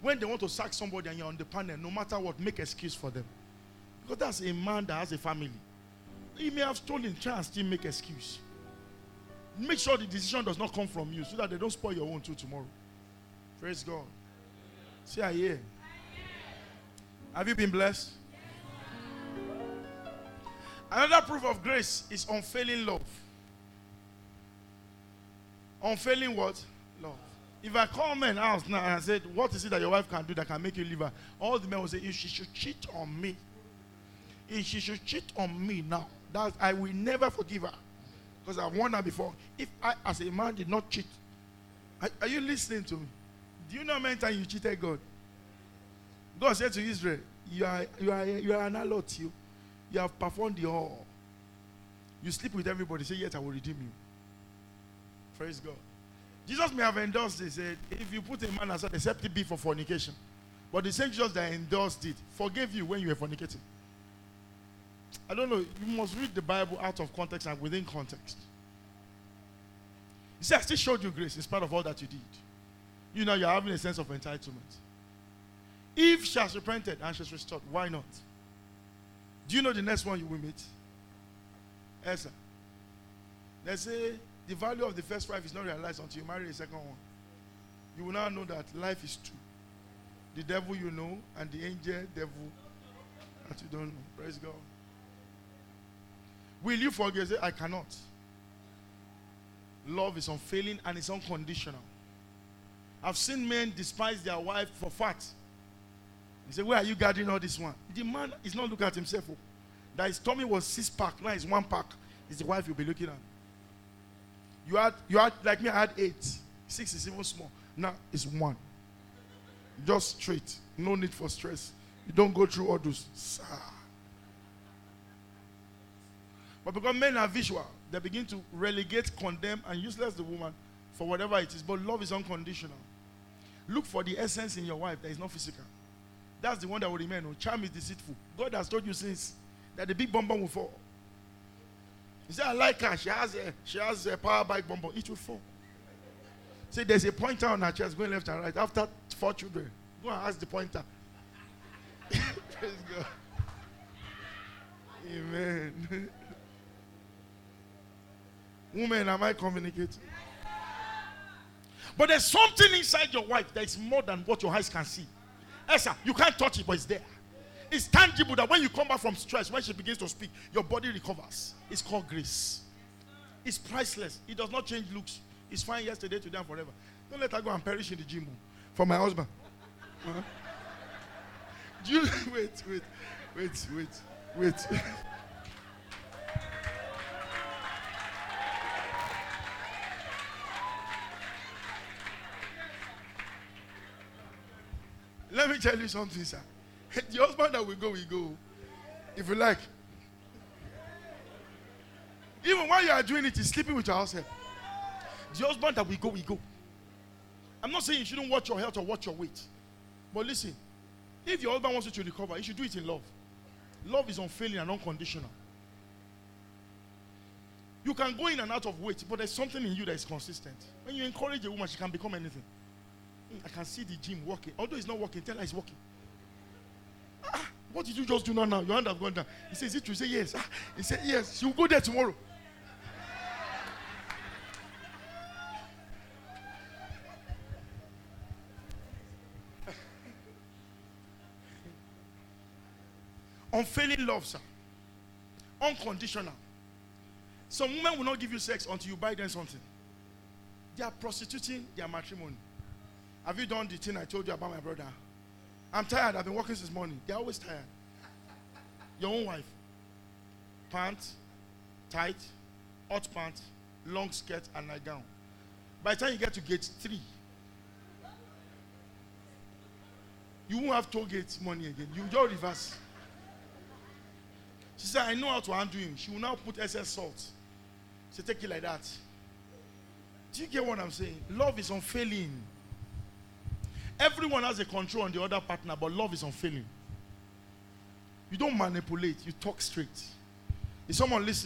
When they want to sack somebody and you're on the panel, no matter what, make excuse for them. Because that's a man that has a family. He may have stolen, try and still make excuse. Make sure the decision does not come from you so that they don't spoil your own too tomorrow. Praise God. See, I hear. Have you been blessed? Another proof of grace is unfailing love. Unfailing what? Love. If I call men out now and I said, What is it that your wife can do that can make you leave her? All the men will say, If she should cheat on me, if she should cheat on me now, that I will never forgive her. Because I've warned her before. If I, as a man, did not cheat, are, are you listening to me? Do you know how many times you cheated God? God said to Israel, You are, you are, you are an allot, you. You have performed the all. You sleep with everybody. Say, Yet I will redeem you. Praise God. Jesus may have endorsed this. Said, if you put a man aside, except it be for fornication. But the same Jesus that endorsed it forgave you when you were fornicating. I don't know. You must read the Bible out of context and within context. You see, I still showed you grace in spite of all that you did. You know, you're having a sense of entitlement. If she has repented and she's restored, why not? Do you know the next one you will meet? Yes, Esther. They say the value of the first wife is not realized until you marry the second one. You will now know that life is two. The devil you know and the angel devil that you don't know. Praise God. Will you forgive? I cannot. Love is unfailing and it's unconditional. I've seen men despise their wife for fat. He said, Where are you guarding all this one? The man is not looking at himself. Oh. That his tummy was six pack, now it's one pack. Is the wife you'll be looking at. You had, you had, like me, I had eight. Six is even small. Now it's one. Just straight. No need for stress. You don't go through all those. But because men are visual, they begin to relegate, condemn, and useless the woman for whatever it is. But love is unconditional. Look for the essence in your wife that is not physical. That's the one that will remain. Oh, charm is deceitful. God has told you since that the big bomb will fall. He said, I like her. She has a, she has a power bike bomb. It will fall. See, there's a pointer on her chest going left and right. After four children, go and ask the pointer. Praise God. Amen. Woman, am I communicating? But there's something inside your wife that is more than what your eyes can see. Esther, you can't touch it, but it's there. It's tangible that when you come back from stress, when she begins to speak, your body recovers. It's called grace. It's priceless. It does not change looks. It's fine yesterday, today, and forever. Don't let her go and perish in the gym for my husband. Uh-huh. Do you wait, wait, wait, wait, wait. Me tell you something, sir. The husband that we go, we go. If you like. Even while you are doing it, he's sleeping with your husband. The husband that we go, we go. I'm not saying you shouldn't watch your health or watch your weight. But listen, if your husband wants you to recover, you should do it in love. Love is unfailing and unconditional. You can go in and out of weight, but there's something in you that is consistent. When you encourage a woman, she can become anything. I can see the gym working. Although it's not working, tell her it's working. Ah, what did you just do now? Now your hand have gone down. He says, Is it? He said, Yes. Ah, he said, Yes. She'll go there tomorrow. Unfailing love, sir. Unconditional. Some women will not give you sex until you buy them something. They are prostituting their matrimony. Have you done the thing I told you about my brother? I'm tired. I've been working since morning. They're always tired. Your own wife. Pants, tight, hot pants, long skirt, and nightgown. By the time you get to gate three, you won't have toll gate money again. You just reverse. She said, I know how to handle him. She will now put excess salt. She take it like that. Do you get what I'm saying? Love is unfailing. Everyone has a control on the other partner, but love is unfailing. You don't manipulate, you talk straight. Is someone listening?